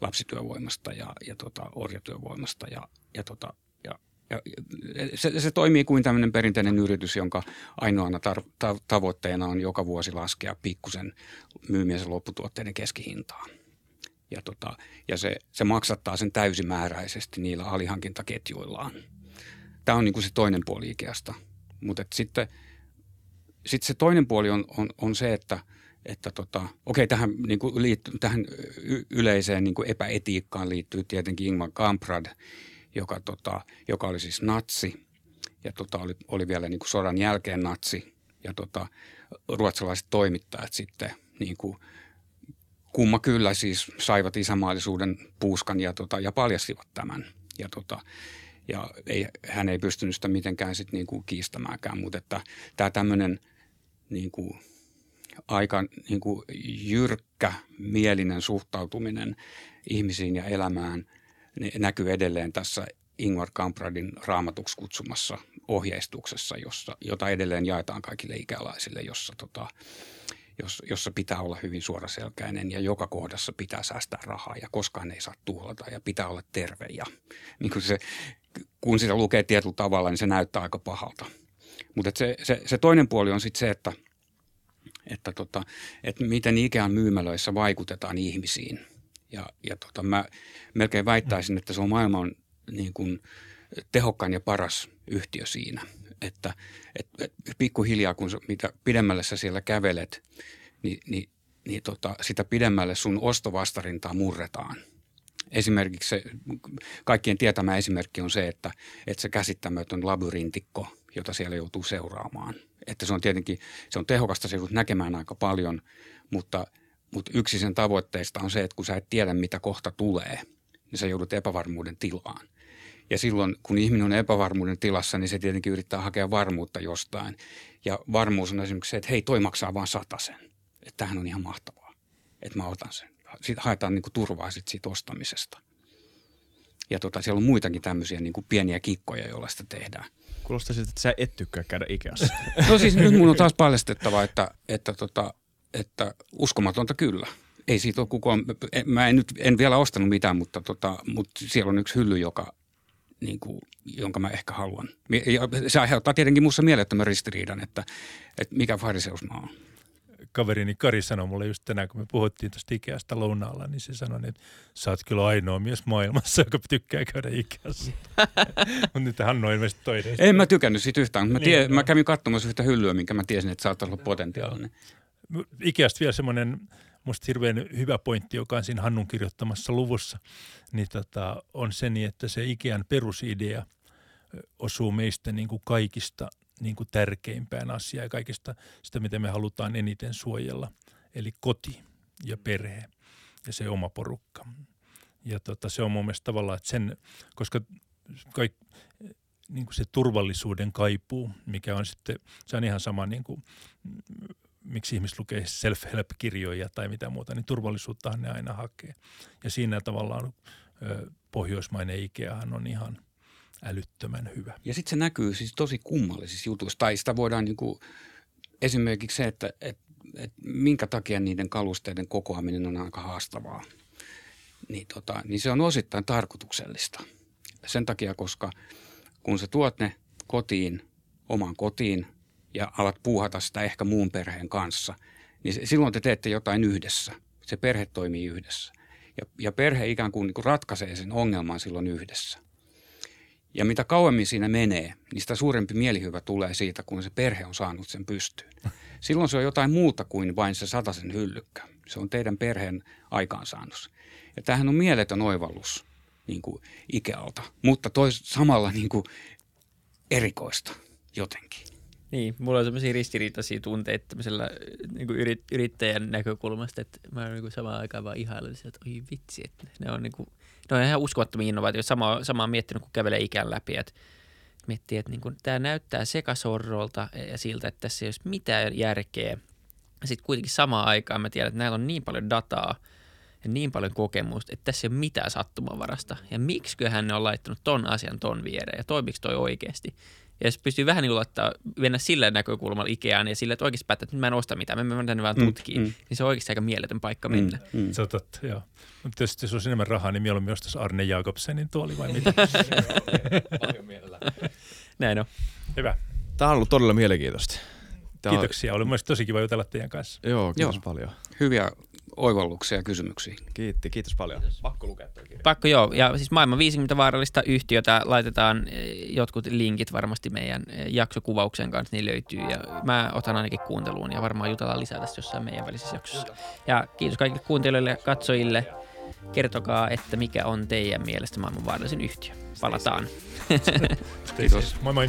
lapsityövoimasta ja, ja tota, orjatyövoimasta ja, ja, tota, ja ja se, se toimii kuin tämmöinen perinteinen yritys, jonka ainoana tar- ta- tavoitteena on joka vuosi laskea pikkusen myymiensä lopputuotteiden keskihintaa. Ja, tota, ja se, se maksattaa sen täysimääräisesti niillä alihankintaketjuillaan – Tämä on niin kuin se toinen puoli Ikeasta. Mutta sitten sit se toinen puoli on, on, on se, että, että tota, okei, tähän, niin kuin liitty, tähän yleiseen niin kuin epäetiikkaan liittyy tietenkin Ingmar Kamprad, joka, tota, joka oli siis natsi ja tota, oli, oli vielä niin kuin sodan jälkeen natsi. Ja tota, ruotsalaiset toimittajat sitten niin kuin, kumma kyllä siis saivat isämaallisuuden puuskan ja, tota, ja paljastivat tämän. Ja tota, ja ei, hän ei pystynyt sitä mitenkään sit niin kuin kiistämäänkään, mutta että tämä tämmöinen niin kuin aika niin kuin jyrkkä mielinen suhtautuminen ihmisiin ja elämään näkyy edelleen tässä Ingvar Kampradin raamatuksi kutsumassa ohjeistuksessa, jossa, jota edelleen jaetaan kaikille ikälaisille, jossa tota, jossa pitää olla hyvin suoraselkäinen ja joka kohdassa pitää säästää rahaa ja koskaan ei saa tuhlata ja pitää olla terve. Ja niin kuin se, kun sitä lukee tietyllä tavalla, niin se näyttää aika pahalta. Mutta se, se, se toinen puoli on sitten se, että, että, tota, että miten ikään myymälöissä vaikutetaan ihmisiin. Ja, ja tota, mä melkein väittäisin, että se on maailman niin kuin, tehokkain ja paras yhtiö siinä. Että et, et pikkuhiljaa, kun mitä pidemmälle sä siellä kävelet, niin, niin, niin tota, sitä pidemmälle sun ostovastarintaa murretaan. Esimerkiksi se, kaikkien tietämä esimerkki on se, että, että se käsittämätön labyrintikko, jota siellä joutuu seuraamaan. Että se on tietenkin, se on tehokasta, se joudut näkemään aika paljon, mutta, mutta yksi sen tavoitteista on se, että kun sä et tiedä, mitä kohta tulee, niin sä joudut epävarmuuden tilaan. Ja silloin, kun ihminen on epävarmuuden tilassa, niin se tietenkin yrittää hakea varmuutta jostain. Ja varmuus on esimerkiksi se, että hei, toi maksaa vain sen. Että tämähän on ihan mahtavaa, että mä otan sen. Sitten haetaan niin kuin turvaa sit siitä ostamisesta. Ja tota, siellä on muitakin tämmöisiä niin kuin pieniä kikkoja, joilla sitä tehdään.
Kuulostaa siltä, että sä et tykkää käydä Ikeassa. [LAUGHS]
no siis nyt mun on taas paljastettava, että, että, tota, että uskomatonta kyllä. Ei siitä ole kukaan, mä en, nyt, en vielä ostanut mitään, mutta, tota, mutta siellä on yksi hylly, joka, niin kuin, jonka mä ehkä haluan. Ja se aiheuttaa tietenkin minussa mielettömän ristiriidan, että, että mikä fariseus mä oon
kaverini Kari sanoi mulle just tänään, kun me puhuttiin tuosta Ikeasta lounaalla, niin se sanoi, että sä oot kyllä ainoa mies maailmassa, joka tykkää käydä Ikeassa. [LAUGHS] mutta nyt hän on ilmeisesti toinen.
En mä tykännyt siitä yhtään, mutta mä, tie, niin, mä kävin katsomassa yhtä hyllyä, minkä mä tiesin, että saattaa olla potentiaalinen.
Ikeasta vielä semmoinen musta hirveän hyvä pointti, joka on siinä Hannun kirjoittamassa luvussa, niin tota, on se niin, että se Ikean perusidea osuu meistä niin kuin kaikista niin kuin tärkeimpään asiaan ja kaikista sitä, mitä me halutaan eniten suojella, eli koti ja perhe ja se oma porukka. Ja tota, se on mun mielestä tavallaan, että sen, koska kaik, niin kuin se turvallisuuden kaipuu, mikä on sitten, se on ihan sama niin kuin, miksi ihmiset lukee self-help-kirjoja tai mitä muuta, niin turvallisuuttahan ne aina hakee. Ja siinä tavallaan pohjoismainen Ikeahan on ihan – älyttömän hyvä.
Ja sitten se näkyy siis tosi kummallisissa jutuissa. Tai sitä voidaan niin kuin, esimerkiksi se, että et, et minkä takia niiden kalusteiden kokoaminen on aika haastavaa. Niin, tota, niin se on osittain tarkoituksellista. Sen takia, koska kun sä tuot ne kotiin, omaan kotiin ja alat puuhata sitä ehkä muun perheen kanssa, niin silloin te teette jotain yhdessä. Se perhe toimii yhdessä. Ja, ja perhe ikään kuin, niin kuin ratkaisee sen ongelman silloin yhdessä. Ja mitä kauemmin siinä menee, niin sitä suurempi mielihyvä tulee siitä, kun se perhe on saanut sen pystyyn. Silloin se on jotain muuta kuin vain se sataisen hyllykkä. Se on teidän perheen aikaansaannus. Ja tämähän on mieletön oivallus niin kuin Ikealta, mutta tois, samalla niin kuin erikoista jotenkin.
Niin, mulla on semmoisia ristiriitaisia tunteita tämmöisellä niin kuin yrit, yrittäjän näkökulmasta, että mä niin kuin samaan aikaan vaan ihailen että oi vitsi, että ne on niin kuin ne on ihan uskomattomia innovaatioita. Sama, sama on miettinyt, kun kävelee ikään läpi, että miettii, että niin kuin, tämä näyttää sekasorrolta ja siltä, että tässä ei olisi mitään järkeä. Sitten kuitenkin samaan aikaan mä tiedän, että näillä on niin paljon dataa ja niin paljon kokemusta, että tässä ei ole mitään sattumanvarasta. Ja miksiköhän ne on laittanut ton asian ton viereen ja toimiks toi oikeasti. Ja jos pystyy vähän niin laittaa, mennä sillä näkökulmalla Ikeaan ja sillä, että oikeasti päättää, että nyt mä en osta mitään, mä menen tänne vaan tutkiin, mm, mm. niin se on oikeasti aika mieletön paikka mm, mennä.
Mm, mm. Se on totta, joo. Mutta tietysti jos olisi enemmän rahaa, niin mieluummin ostaisi Arne Jakobsenin tuoli vai mitä? [LAUGHS]
Paljon mielellään. Näin on.
Hyvä.
Tämä on ollut todella mielenkiintoista.
Tämä Kiitoksia, on... oli mielestäni tosi kiva jutella teidän kanssa.
Joo, kiitos joo. paljon.
Hyviä oivalluksia ja kysymyksiä.
Kiitti, kiitos paljon. Kiitos. Pakko lukea tuo kirja.
Pakko joo, ja siis maailman 50 vaarallista yhtiötä laitetaan eh, jotkut linkit varmasti meidän eh, jaksokuvauksen kanssa, niin löytyy. Ja mä otan ainakin kuunteluun ja varmaan jutellaan lisää tästä jossain meidän välisessä jaksossa. Ja kiitos kaikille kuuntelijoille ja katsojille. Kertokaa, että mikä on teidän mielestä maailman vaarallisin yhtiö. Palataan.
Kiitos. Moi moi.